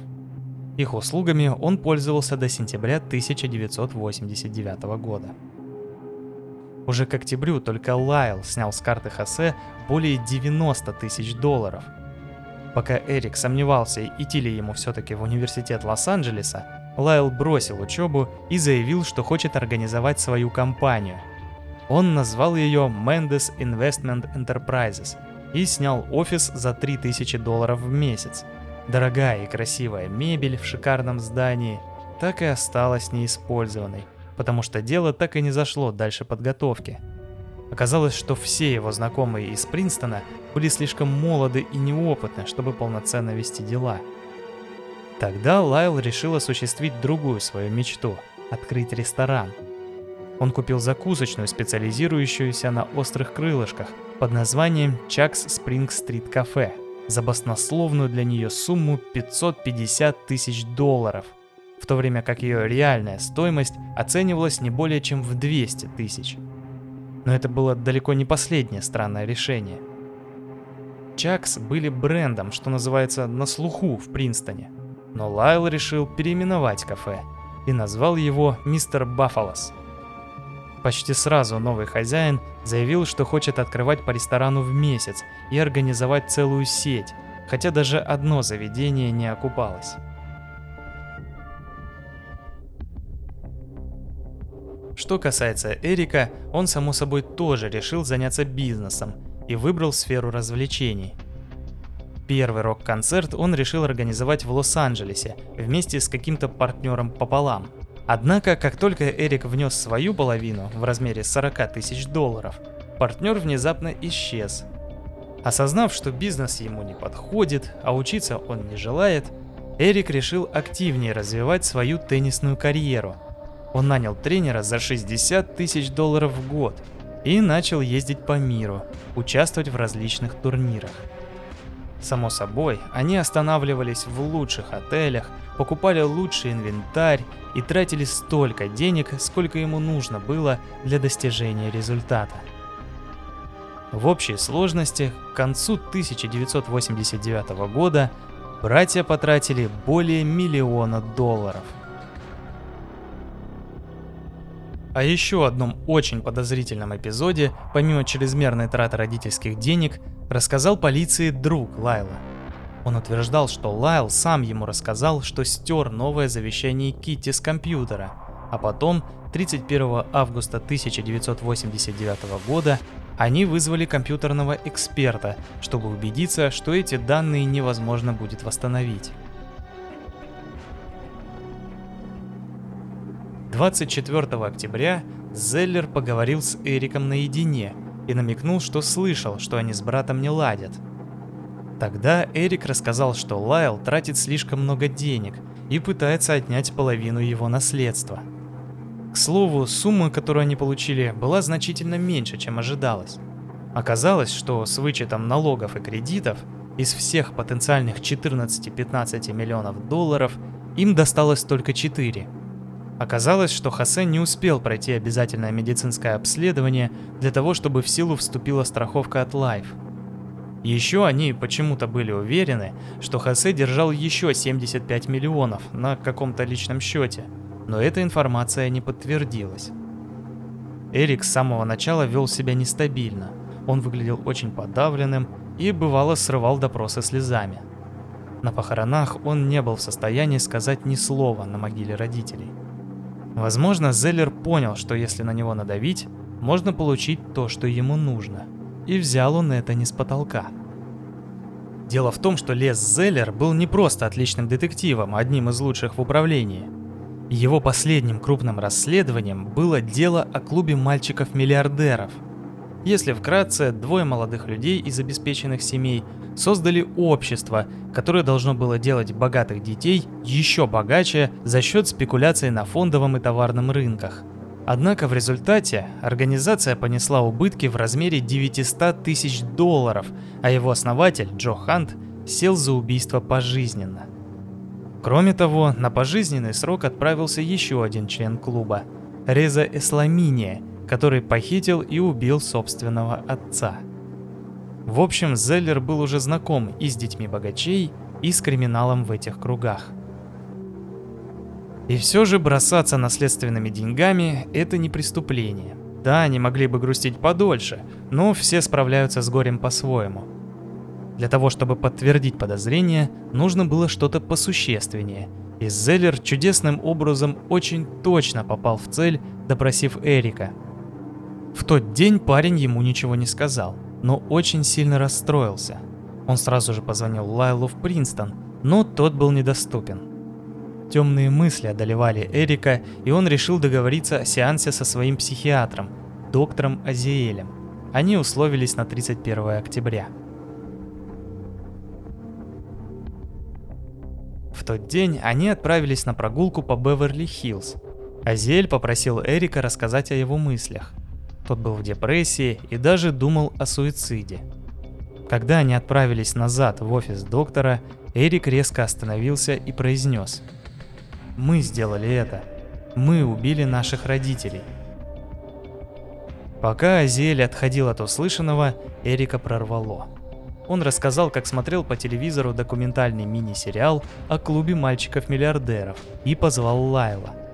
Speaker 1: Их услугами он пользовался до сентября 1989 года. Уже к октябрю только Лайл снял с карты Хосе более 90 тысяч долларов. Пока Эрик сомневался, идти ли ему все-таки в университет Лос-Анджелеса, Лайл бросил учебу и заявил, что хочет организовать свою компанию. Он назвал ее Mendes Investment Enterprises и снял офис за 3000 долларов в месяц. Дорогая и красивая мебель в шикарном здании так и осталась неиспользованной – потому что дело так и не зашло дальше подготовки. Оказалось, что все его знакомые из Принстона были слишком молоды и неопытны, чтобы полноценно вести дела. Тогда Лайл решил осуществить другую свою мечту – открыть ресторан. Он купил закусочную, специализирующуюся на острых крылышках, под названием Чакс Спринг Стрит Кафе, за баснословную для нее сумму 550 тысяч долларов – в то время как ее реальная стоимость оценивалась не более чем в 200 тысяч. Но это было далеко не последнее странное решение. Чакс были брендом, что называется, на слуху в Принстоне. Но Лайл решил переименовать кафе и назвал его «Мистер Баффалос». Почти сразу новый хозяин заявил, что хочет открывать по ресторану в месяц и организовать целую сеть, хотя даже одно заведение не окупалось. Что касается Эрика, он само собой тоже решил заняться бизнесом и выбрал сферу развлечений. Первый рок-концерт он решил организовать в Лос-Анджелесе вместе с каким-то партнером пополам. Однако, как только Эрик внес свою половину в размере 40 тысяч долларов, партнер внезапно исчез. Осознав, что бизнес ему не подходит, а учиться он не желает, Эрик решил активнее развивать свою теннисную карьеру – он нанял тренера за 60 тысяч долларов в год и начал ездить по миру, участвовать в различных турнирах. Само собой, они останавливались в лучших отелях, покупали лучший инвентарь и тратили столько денег, сколько ему нужно было для достижения результата. В общей сложности к концу 1989 года братья потратили более миллиона долларов – О еще одном очень подозрительном эпизоде, помимо чрезмерной траты родительских денег, рассказал полиции друг Лайла. Он утверждал, что Лайл сам ему рассказал, что стер новое завещание Китти с компьютера, а потом, 31 августа 1989 года, они вызвали компьютерного эксперта, чтобы убедиться, что эти данные невозможно будет восстановить. 24 октября Зеллер поговорил с Эриком наедине и намекнул, что слышал, что они с братом не ладят. Тогда Эрик рассказал, что Лайл тратит слишком много денег и пытается отнять половину его наследства. К слову, сумма, которую они получили, была значительно меньше, чем ожидалось. Оказалось, что с вычетом налогов и кредитов из всех потенциальных 14-15 миллионов долларов им досталось только 4. Оказалось, что Хосе не успел пройти обязательное медицинское обследование для того, чтобы в силу вступила страховка от Life. Еще они почему-то были уверены, что Хосе держал еще 75 миллионов на каком-то личном счете, но эта информация не подтвердилась. Эрик с самого начала вел себя нестабильно. Он выглядел очень подавленным и бывало срывал допросы слезами. На похоронах он не был в состоянии сказать ни слова на могиле родителей. Возможно, Зеллер понял, что если на него надавить, можно получить то, что ему нужно. И взял он это не с потолка. Дело в том, что Лес Зеллер был не просто отличным детективом, одним из лучших в управлении. Его последним крупным расследованием было дело о клубе мальчиков-миллиардеров – если вкратце, двое молодых людей из обеспеченных семей создали общество, которое должно было делать богатых детей еще богаче за счет спекуляций на фондовом и товарном рынках. Однако в результате организация понесла убытки в размере 900 тысяч долларов, а его основатель Джо Хант сел за убийство пожизненно. Кроме того, на пожизненный срок отправился еще один член клуба – Реза Эсламиния – который похитил и убил собственного отца. В общем, Зеллер был уже знаком и с детьми богачей, и с криминалом в этих кругах. И все же бросаться наследственными деньгами – это не преступление. Да, они могли бы грустить подольше, но все справляются с горем по-своему. Для того, чтобы подтвердить подозрение, нужно было что-то посущественнее, и Зеллер чудесным образом очень точно попал в цель, допросив Эрика – в тот день парень ему ничего не сказал, но очень сильно расстроился. Он сразу же позвонил Лайлу в Принстон, но тот был недоступен. Темные мысли одолевали Эрика, и он решил договориться о сеансе со своим психиатром, доктором Азиэлем. Они условились на 31 октября. В тот день они отправились на прогулку по Беверли-Хиллз. Азиэль попросил Эрика рассказать о его мыслях – тот был в депрессии и даже думал о суициде. Когда они отправились назад в офис доктора, Эрик резко остановился и произнес. «Мы сделали это. Мы убили наших родителей». Пока Азиэль отходил от услышанного, Эрика прорвало. Он рассказал, как смотрел по телевизору документальный мини-сериал о клубе мальчиков-миллиардеров и позвал Лайла –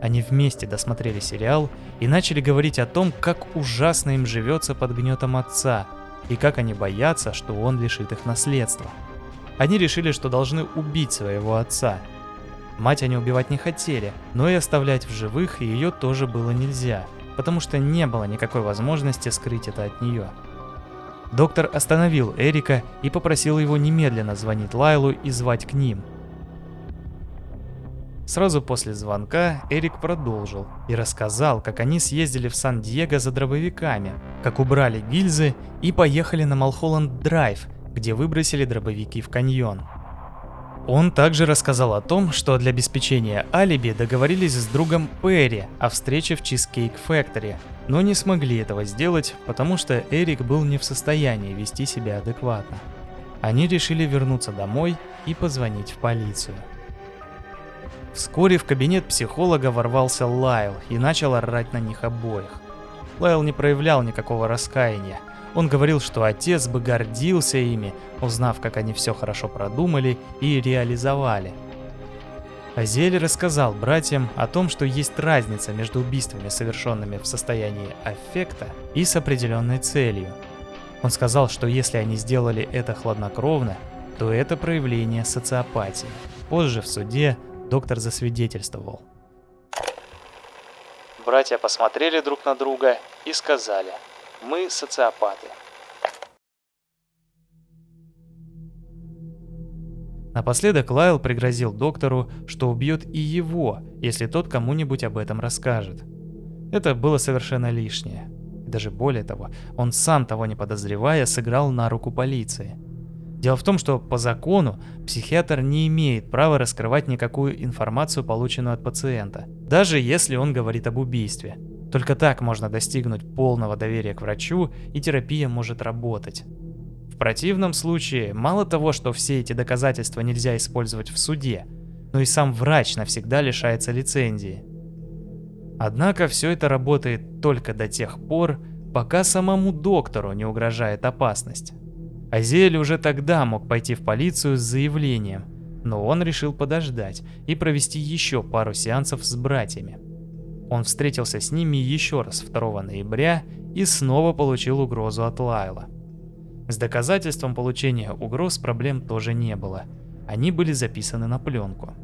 Speaker 1: они вместе досмотрели сериал и начали говорить о том, как ужасно им живется под гнетом отца, и как они боятся, что он лишит их наследства. Они решили, что должны убить своего отца. Мать они убивать не хотели, но и оставлять в живых ее тоже было нельзя, потому что не было никакой возможности скрыть это от нее. Доктор остановил Эрика и попросил его немедленно звонить Лайлу и звать к ним – Сразу после звонка Эрик продолжил и рассказал, как они съездили в Сан-Диего за дробовиками, как убрали гильзы и поехали на Малхолланд-драйв, где выбросили дробовики в каньон. Он также рассказал о том, что для обеспечения алиби договорились с другом Перри о встрече в Cheesecake Factory, но не смогли этого сделать, потому что Эрик был не в состоянии вести себя адекватно. Они решили вернуться домой и позвонить в полицию. Вскоре в кабинет психолога ворвался Лайл и начал орать на них обоих. Лайл не проявлял никакого раскаяния. Он говорил, что отец бы гордился ими, узнав, как они все хорошо продумали и реализовали. Азель рассказал братьям о том, что есть разница между убийствами, совершенными в состоянии аффекта, и с определенной целью. Он сказал, что если они сделали это хладнокровно, то это проявление социопатии. Позже в суде Доктор засвидетельствовал.
Speaker 4: Братья посмотрели друг на друга и сказали, мы социопаты.
Speaker 1: Напоследок Лайл пригрозил доктору, что убьет и его, если тот кому-нибудь об этом расскажет. Это было совершенно лишнее. Даже более того, он сам того не подозревая сыграл на руку полиции – Дело в том, что по закону психиатр не имеет права раскрывать никакую информацию, полученную от пациента, даже если он говорит об убийстве. Только так можно достигнуть полного доверия к врачу, и терапия может работать. В противном случае, мало того, что все эти доказательства нельзя использовать в суде, но и сам врач навсегда лишается лицензии. Однако все это работает только до тех пор, пока самому доктору не угрожает опасность. Азель уже тогда мог пойти в полицию с заявлением, но он решил подождать и провести еще пару сеансов с братьями. Он встретился с ними еще раз 2 ноября и снова получил угрозу от Лайла. С доказательством получения угроз проблем тоже не было. Они были записаны на пленку.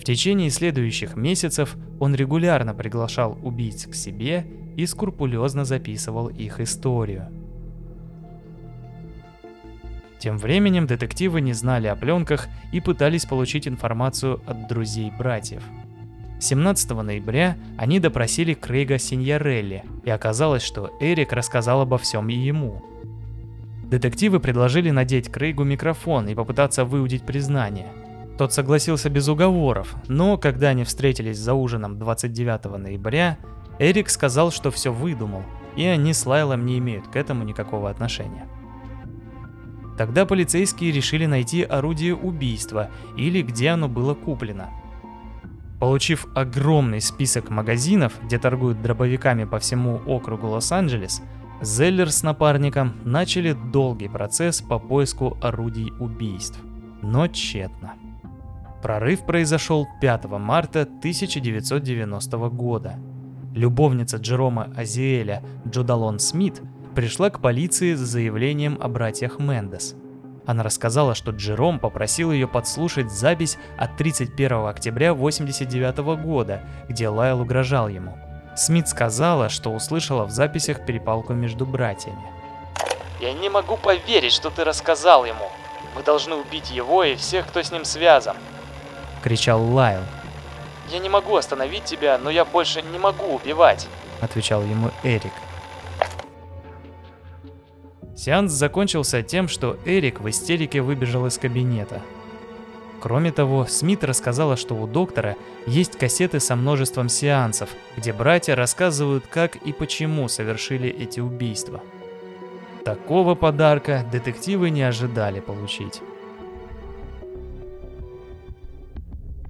Speaker 1: В течение следующих месяцев он регулярно приглашал убийц к себе и скрупулезно записывал их историю. Тем временем детективы не знали о пленках и пытались получить информацию от друзей братьев. 17 ноября они допросили Крейга Синьярелли, и оказалось, что Эрик рассказал обо всем и ему. Детективы предложили надеть Крейгу микрофон и попытаться выудить признание. Тот согласился без уговоров, но когда они встретились за ужином 29 ноября, Эрик сказал, что все выдумал, и они с Лайлом не имеют к этому никакого отношения. Тогда полицейские решили найти орудие убийства или где оно было куплено. Получив огромный список магазинов, где торгуют дробовиками по всему округу Лос-Анджелес, Зеллер с напарником начали долгий процесс по поиску орудий убийств. Но тщетно. Прорыв произошел 5 марта 1990 года. Любовница Джерома Азиэля Джудалон Смит пришла к полиции с заявлением о братьях Мендес. Она рассказала, что Джером попросил ее подслушать запись от 31 октября 1989 года, где Лайл угрожал ему. Смит сказала, что услышала в записях перепалку между братьями.
Speaker 4: Я не могу поверить, что ты рассказал ему. Мы должны убить его и всех, кто с ним связан.
Speaker 1: Кричал Лайл.
Speaker 4: Я не могу остановить тебя, но я больше не могу убивать.
Speaker 1: Отвечал ему Эрик. Сеанс закончился тем, что Эрик в истерике выбежал из кабинета. Кроме того, Смит рассказала, что у доктора есть кассеты со множеством сеансов, где братья рассказывают, как и почему совершили эти убийства. Такого подарка детективы не ожидали получить.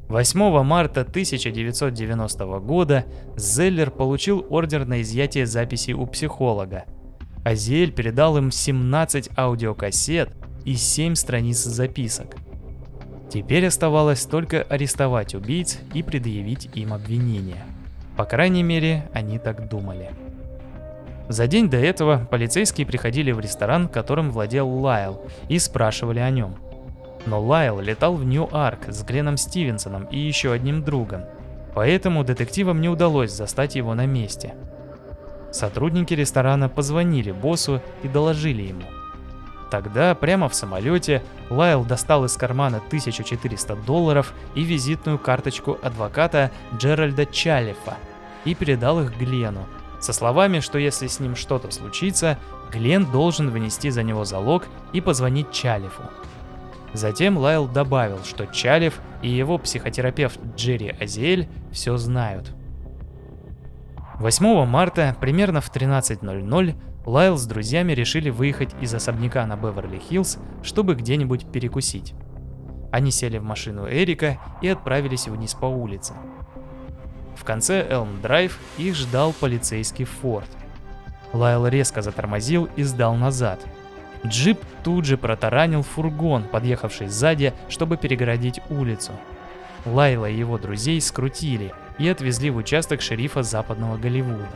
Speaker 1: 8 марта 1990 года Зеллер получил ордер на изъятие записей у психолога. Азиэль передал им 17 аудиокассет и 7 страниц записок – Теперь оставалось только арестовать убийц и предъявить им обвинения. По крайней мере, они так думали. За день до этого полицейские приходили в ресторан, которым владел Лайл, и спрашивали о нем. Но Лайл летал в Нью-Арк с Гленом Стивенсоном и еще одним другом, поэтому детективам не удалось застать его на месте. Сотрудники ресторана позвонили боссу и доложили ему – Тогда, прямо в самолете, Лайл достал из кармана 1400 долларов и визитную карточку адвоката Джеральда Чалифа и передал их Глену, со словами, что если с ним что-то случится, Глен должен вынести за него залог и позвонить Чалифу. Затем Лайл добавил, что Чалиф и его психотерапевт Джерри Азиэль все знают. 8 марта, примерно в 13.00, Лайл с друзьями решили выехать из особняка на Беверли-Хиллз, чтобы где-нибудь перекусить. Они сели в машину Эрика и отправились вниз по улице. В конце Элм-Драйв их ждал полицейский Форд. Лайл резко затормозил и сдал назад. Джип тут же протаранил фургон, подъехавший сзади, чтобы перегородить улицу. Лайла и его друзей скрутили и отвезли в участок шерифа западного Голливуда.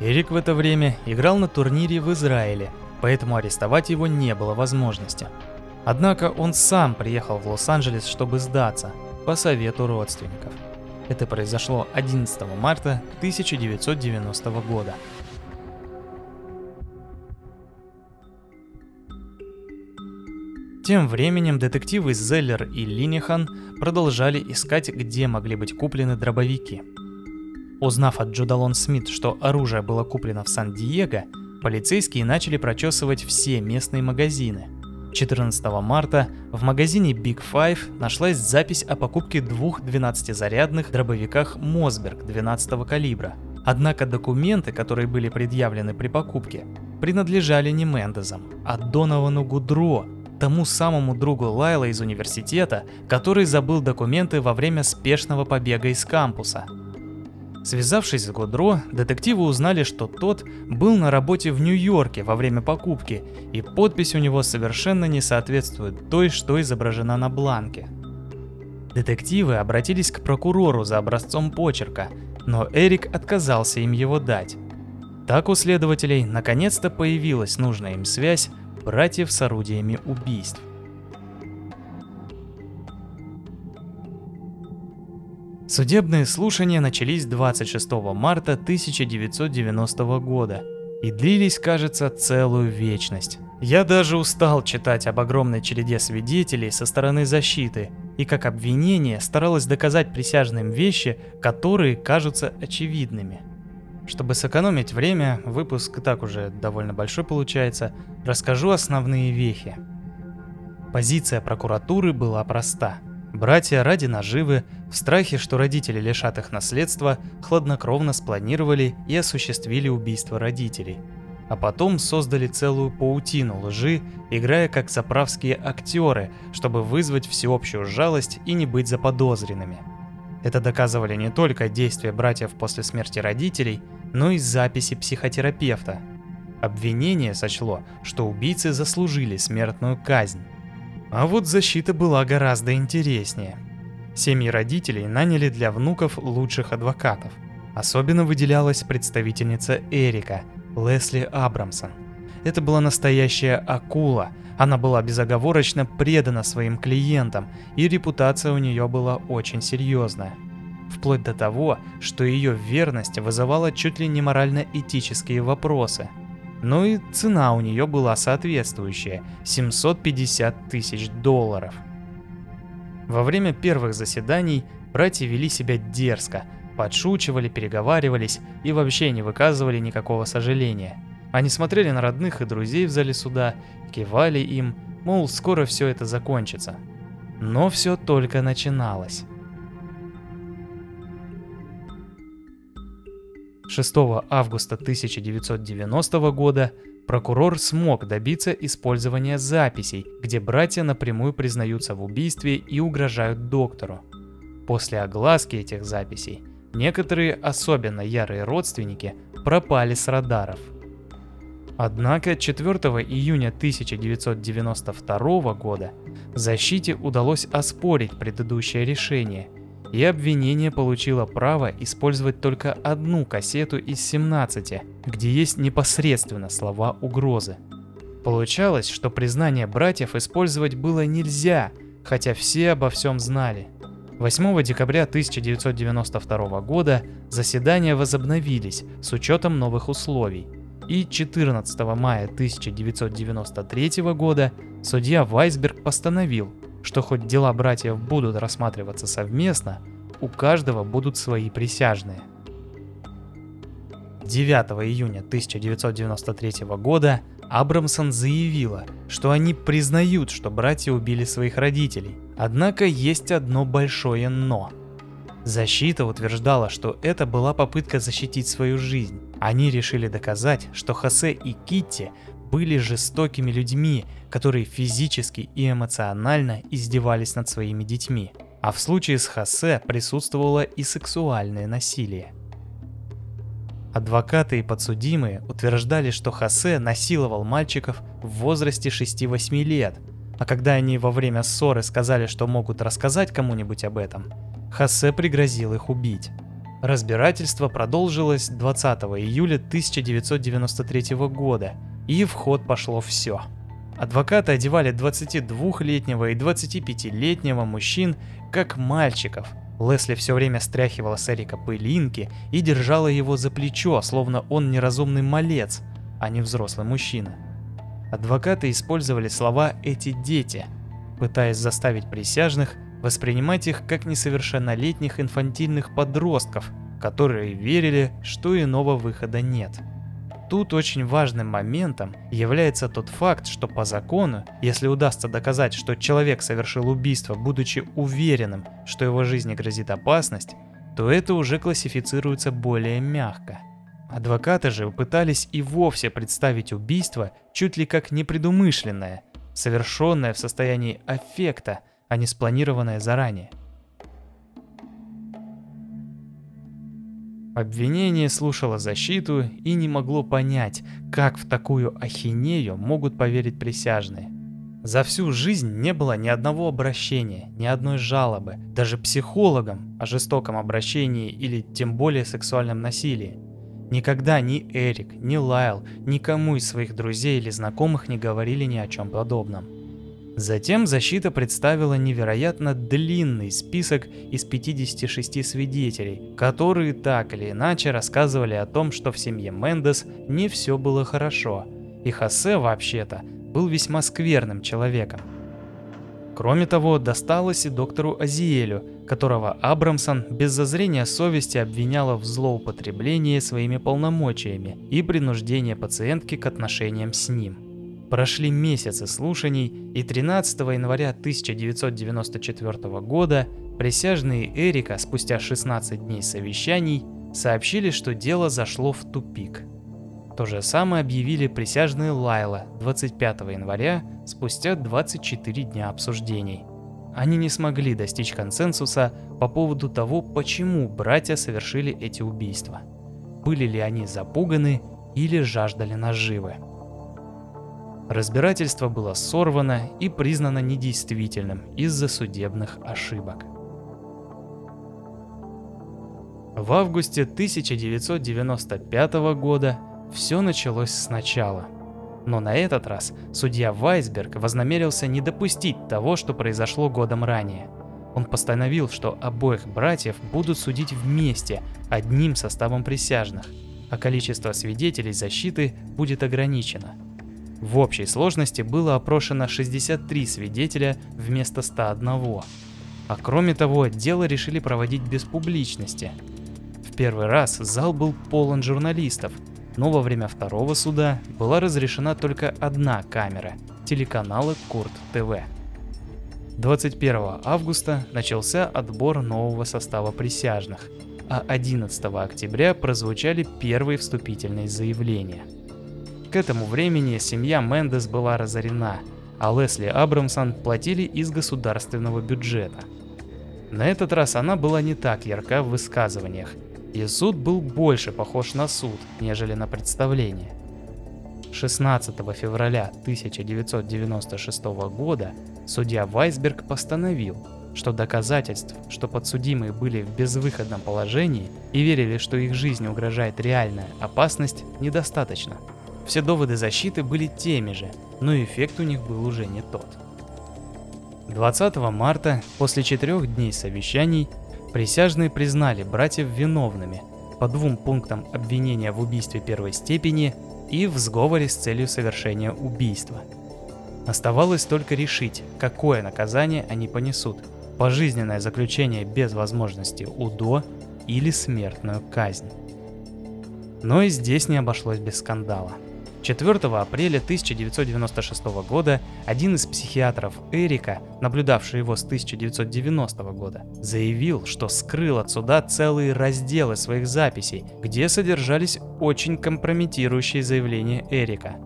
Speaker 1: Эрик в это время играл на турнире в Израиле, поэтому арестовать его не было возможности. Однако он сам приехал в Лос-Анджелес, чтобы сдаться, по совету родственников. Это произошло 11 марта 1990 года. Тем временем детективы Зеллер и Линихан продолжали искать, где могли быть куплены дробовики – Узнав от Джудалон Смит, что оружие было куплено в Сан-Диего, полицейские начали прочесывать все местные магазины. 14 марта в магазине Big Five нашлась запись о покупке двух 12-зарядных дробовиках Мосберг 12 калибра. Однако документы, которые были предъявлены при покупке, принадлежали не Мендезам, а Доновану Гудро, тому самому другу Лайла из университета, который забыл документы во время спешного побега из кампуса – Связавшись с Годро, детективы узнали, что тот был на работе в Нью-Йорке во время покупки, и подпись у него совершенно не соответствует той, что изображена на бланке. Детективы обратились к прокурору за образцом почерка, но Эрик отказался им его дать. Так у следователей наконец-то появилась нужная им связь братьев с орудиями убийств. Судебные слушания начались 26 марта 1990 года и длились, кажется, целую вечность. Я даже устал читать об огромной череде свидетелей со стороны защиты и как обвинение старалось доказать присяжным вещи, которые кажутся очевидными. Чтобы сэкономить время, выпуск и так уже довольно большой получается, расскажу основные вехи. Позиция прокуратуры была проста – Братья ради наживы, в страхе, что родители лишат их наследства, хладнокровно спланировали и осуществили убийство родителей. А потом создали целую паутину лжи, играя как заправские актеры, чтобы вызвать всеобщую жалость и не быть заподозренными. Это доказывали не только действия братьев после смерти родителей, но и записи психотерапевта. Обвинение сочло, что убийцы заслужили смертную казнь. А вот защита была гораздо интереснее. Семьи родителей наняли для внуков лучших адвокатов. Особенно выделялась представительница Эрика, Лесли Абрамсон. Это была настоящая акула. Она была безоговорочно предана своим клиентам, и репутация у нее была очень серьезная. Вплоть до того, что ее верность вызывала чуть ли не морально-этические вопросы – ну и цена у нее была соответствующая – 750 тысяч долларов. Во время первых заседаний братья вели себя дерзко, подшучивали, переговаривались и вообще не выказывали никакого сожаления. Они смотрели на родных и друзей в зале суда, кивали им, мол, скоро все это закончится. Но все только начиналось. 6 августа 1990 года прокурор смог добиться использования записей, где братья напрямую признаются в убийстве и угрожают доктору. После огласки этих записей некоторые особенно ярые родственники пропали с радаров. Однако 4 июня 1992 года защите удалось оспорить предыдущее решение – и обвинение получило право использовать только одну кассету из 17, где есть непосредственно слова угрозы. Получалось, что признание братьев использовать было нельзя, хотя все обо всем знали. 8 декабря 1992 года заседания возобновились с учетом новых условий, и 14 мая 1993 года судья Вайсберг постановил, что хоть дела братьев будут рассматриваться совместно, у каждого будут свои присяжные. 9 июня 1993 года Абрамсон заявила, что они признают, что братья убили своих родителей. Однако есть одно большое «но». Защита утверждала, что это была попытка защитить свою жизнь. Они решили доказать, что Хосе и Китти были жестокими людьми, которые физически и эмоционально издевались над своими детьми. А в случае с Хосе присутствовало и сексуальное насилие. Адвокаты и подсудимые утверждали, что Хосе насиловал мальчиков в возрасте 6-8 лет, а когда они во время ссоры сказали, что могут рассказать кому-нибудь об этом, Хосе пригрозил их убить. Разбирательство продолжилось 20 июля 1993 года, и в ход пошло все. Адвокаты одевали 22-летнего и 25-летнего мужчин как мальчиков. Лесли все время стряхивала с Эрика пылинки и держала его за плечо, словно он неразумный малец, а не взрослый мужчина. Адвокаты использовали слова «эти дети», пытаясь заставить присяжных воспринимать их как несовершеннолетних инфантильных подростков, которые верили, что иного выхода нет. тут очень важным моментом является тот факт, что по закону, если удастся доказать, что человек совершил убийство, будучи уверенным, что его жизни грозит опасность, то это уже классифицируется более мягко. Адвокаты же пытались и вовсе представить убийство чуть ли как непредумышленное, совершенное в состоянии аффекта, а не спланированное заранее. Обвинение слушало защиту и не могло понять, как в такую ахинею могут поверить присяжные. За всю жизнь не было ни одного обращения, ни одной жалобы, даже психологам о жестоком обращении или тем более сексуальном насилии. Никогда ни Эрик, ни Лайл, никому из своих друзей или знакомых не говорили ни о чем подобном. Затем защита представила невероятно длинный список из 56 свидетелей, которые так или иначе рассказывали о том, что в семье Мендес не все было хорошо, и Хосе вообще-то был весьма скверным человеком. Кроме того, досталось и доктору Азиэлю, которого Абрамсон без зазрения совести обвиняла в злоупотреблении своими полномочиями и принуждении пациентки к отношениям с ним. Прошли месяцы слушаний, и 13 января 1994 года присяжные Эрика спустя 16 дней совещаний сообщили, что дело зашло в тупик. То же самое объявили присяжные Лайла 25 января спустя 24 дня обсуждений. Они не смогли достичь консенсуса по поводу того, почему братья совершили эти убийства. Были ли они запуганы или жаждали наживы. Разбирательство было сорвано и признано недействительным из-за судебных ошибок. В августе 1995 года все началось сначала. Но на этот раз судья Вайсберг вознамерился не допустить того, что произошло годом ранее. Он постановил, что обоих братьев будут судить вместе, одним составом присяжных, а количество свидетелей защиты будет ограничено – в общей сложности было опрошено 63 свидетеля вместо 101. А кроме того, дело решили проводить без публичности. В первый раз зал был полон журналистов, но во время второго суда была разрешена только одна камера – телеканала Курт ТВ. 21 августа начался отбор нового состава присяжных, а 11 октября прозвучали первые вступительные заявления – к этому времени семья Мендес была разорена, а Лесли Абрамсон платили из государственного бюджета. На этот раз она была не так ярка в высказываниях, и суд был больше похож на суд, нежели на представление. 16 февраля 1996 года судья Вайсберг постановил, что доказательств, что подсудимые были в безвыходном положении и верили, что их жизни угрожает реальная опасность, недостаточно – все доводы защиты были теми же, но эффект у них был уже не тот. 20 марта, после четырех дней совещаний, присяжные признали братьев виновными по двум пунктам обвинения в убийстве первой степени и в сговоре с целью совершения убийства. Оставалось только решить, какое наказание они понесут – пожизненное заключение без возможности УДО или смертную казнь. Но и здесь не обошлось без скандала – 4 апреля 1996 года один из психиатров Эрика, наблюдавший его с 1990 года, заявил, что скрыл от суда целые разделы своих записей, где содержались очень компрометирующие заявления Эрика.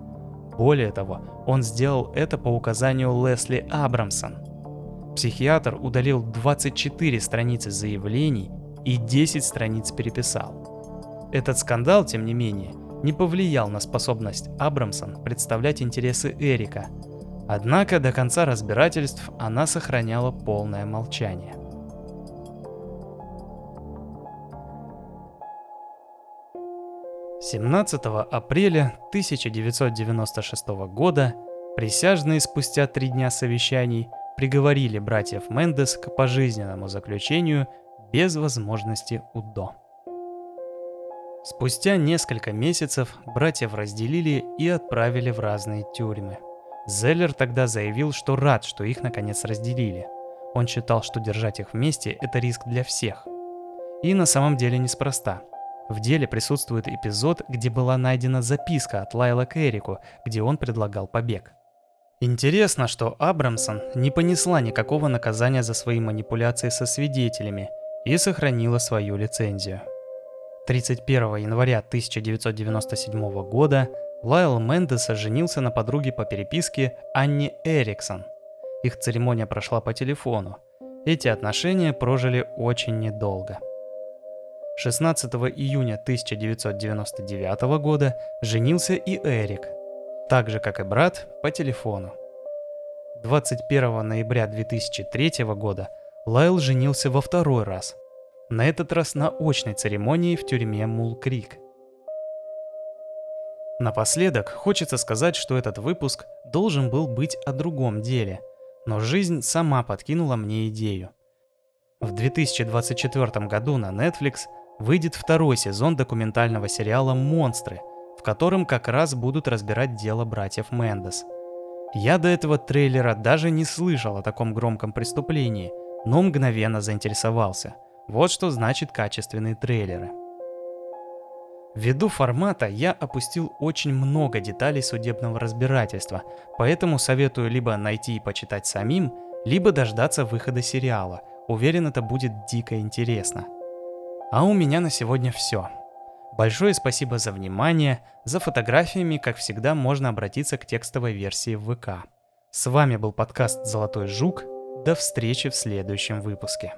Speaker 1: Более того, он сделал это по указанию Лесли Абрамсон. Психиатр удалил 24 страницы заявлений и 10 страниц переписал. Этот скандал, тем не менее, не повлиял на способность Абрамсон представлять интересы Эрика. Однако до конца разбирательств она сохраняла полное молчание. Семнадцатого апреля 1996 года присяжные спустя три дня совещаний приговорили братьев Мендес к пожизненному заключению без возможности УДО. Спустя несколько месяцев братьев разделили и отправили в разные тюрьмы. Зеллер тогда заявил, что рад, что их наконец разделили. Он считал, что держать их вместе – это риск для всех. И на самом деле неспроста. В деле присутствует эпизод, где была найдена записка от Лайла к Эрику, где он предлагал побег. Интересно, что Абрамсон не понесла никакого наказания за свои манипуляции со свидетелями и сохранила свою лицензию. 31 января 1997 года Лайл Мендеса женился на подруге по переписке Анне Эриксон. Их церемония прошла по телефону. Эти отношения прожили очень недолго. 16 июня 1999 года женился и Эрик, так же как и брат, по телефону. 21 ноября 2003 года Лайл женился во второй раз. На этот раз на очной церемонии в тюрьме Мул-Крик. Напоследок хочется сказать, что этот выпуск должен был быть о другом деле, но жизнь сама подкинула мне идею. В 2024 году на Netflix выйдет второй сезон документального сериала «Монстры», в котором как раз будут разбирать дело братьев Мендес. Я до этого трейлера даже не слышал о таком громком преступлении, но мгновенно заинтересовался. Вот что значит качественные трейлеры. Ввиду формата я опустил очень много деталей судебного разбирательства, поэтому советую либо найти и почитать самим, либо дождаться выхода сериала. Уверен, это будет дико интересно. А у меня на сегодня все. Большое спасибо за внимание. За фотографиями, как всегда, можно обратиться к текстовой версии в ВК. С вами был подкаст «Золотой жук». До встречи в следующем выпуске.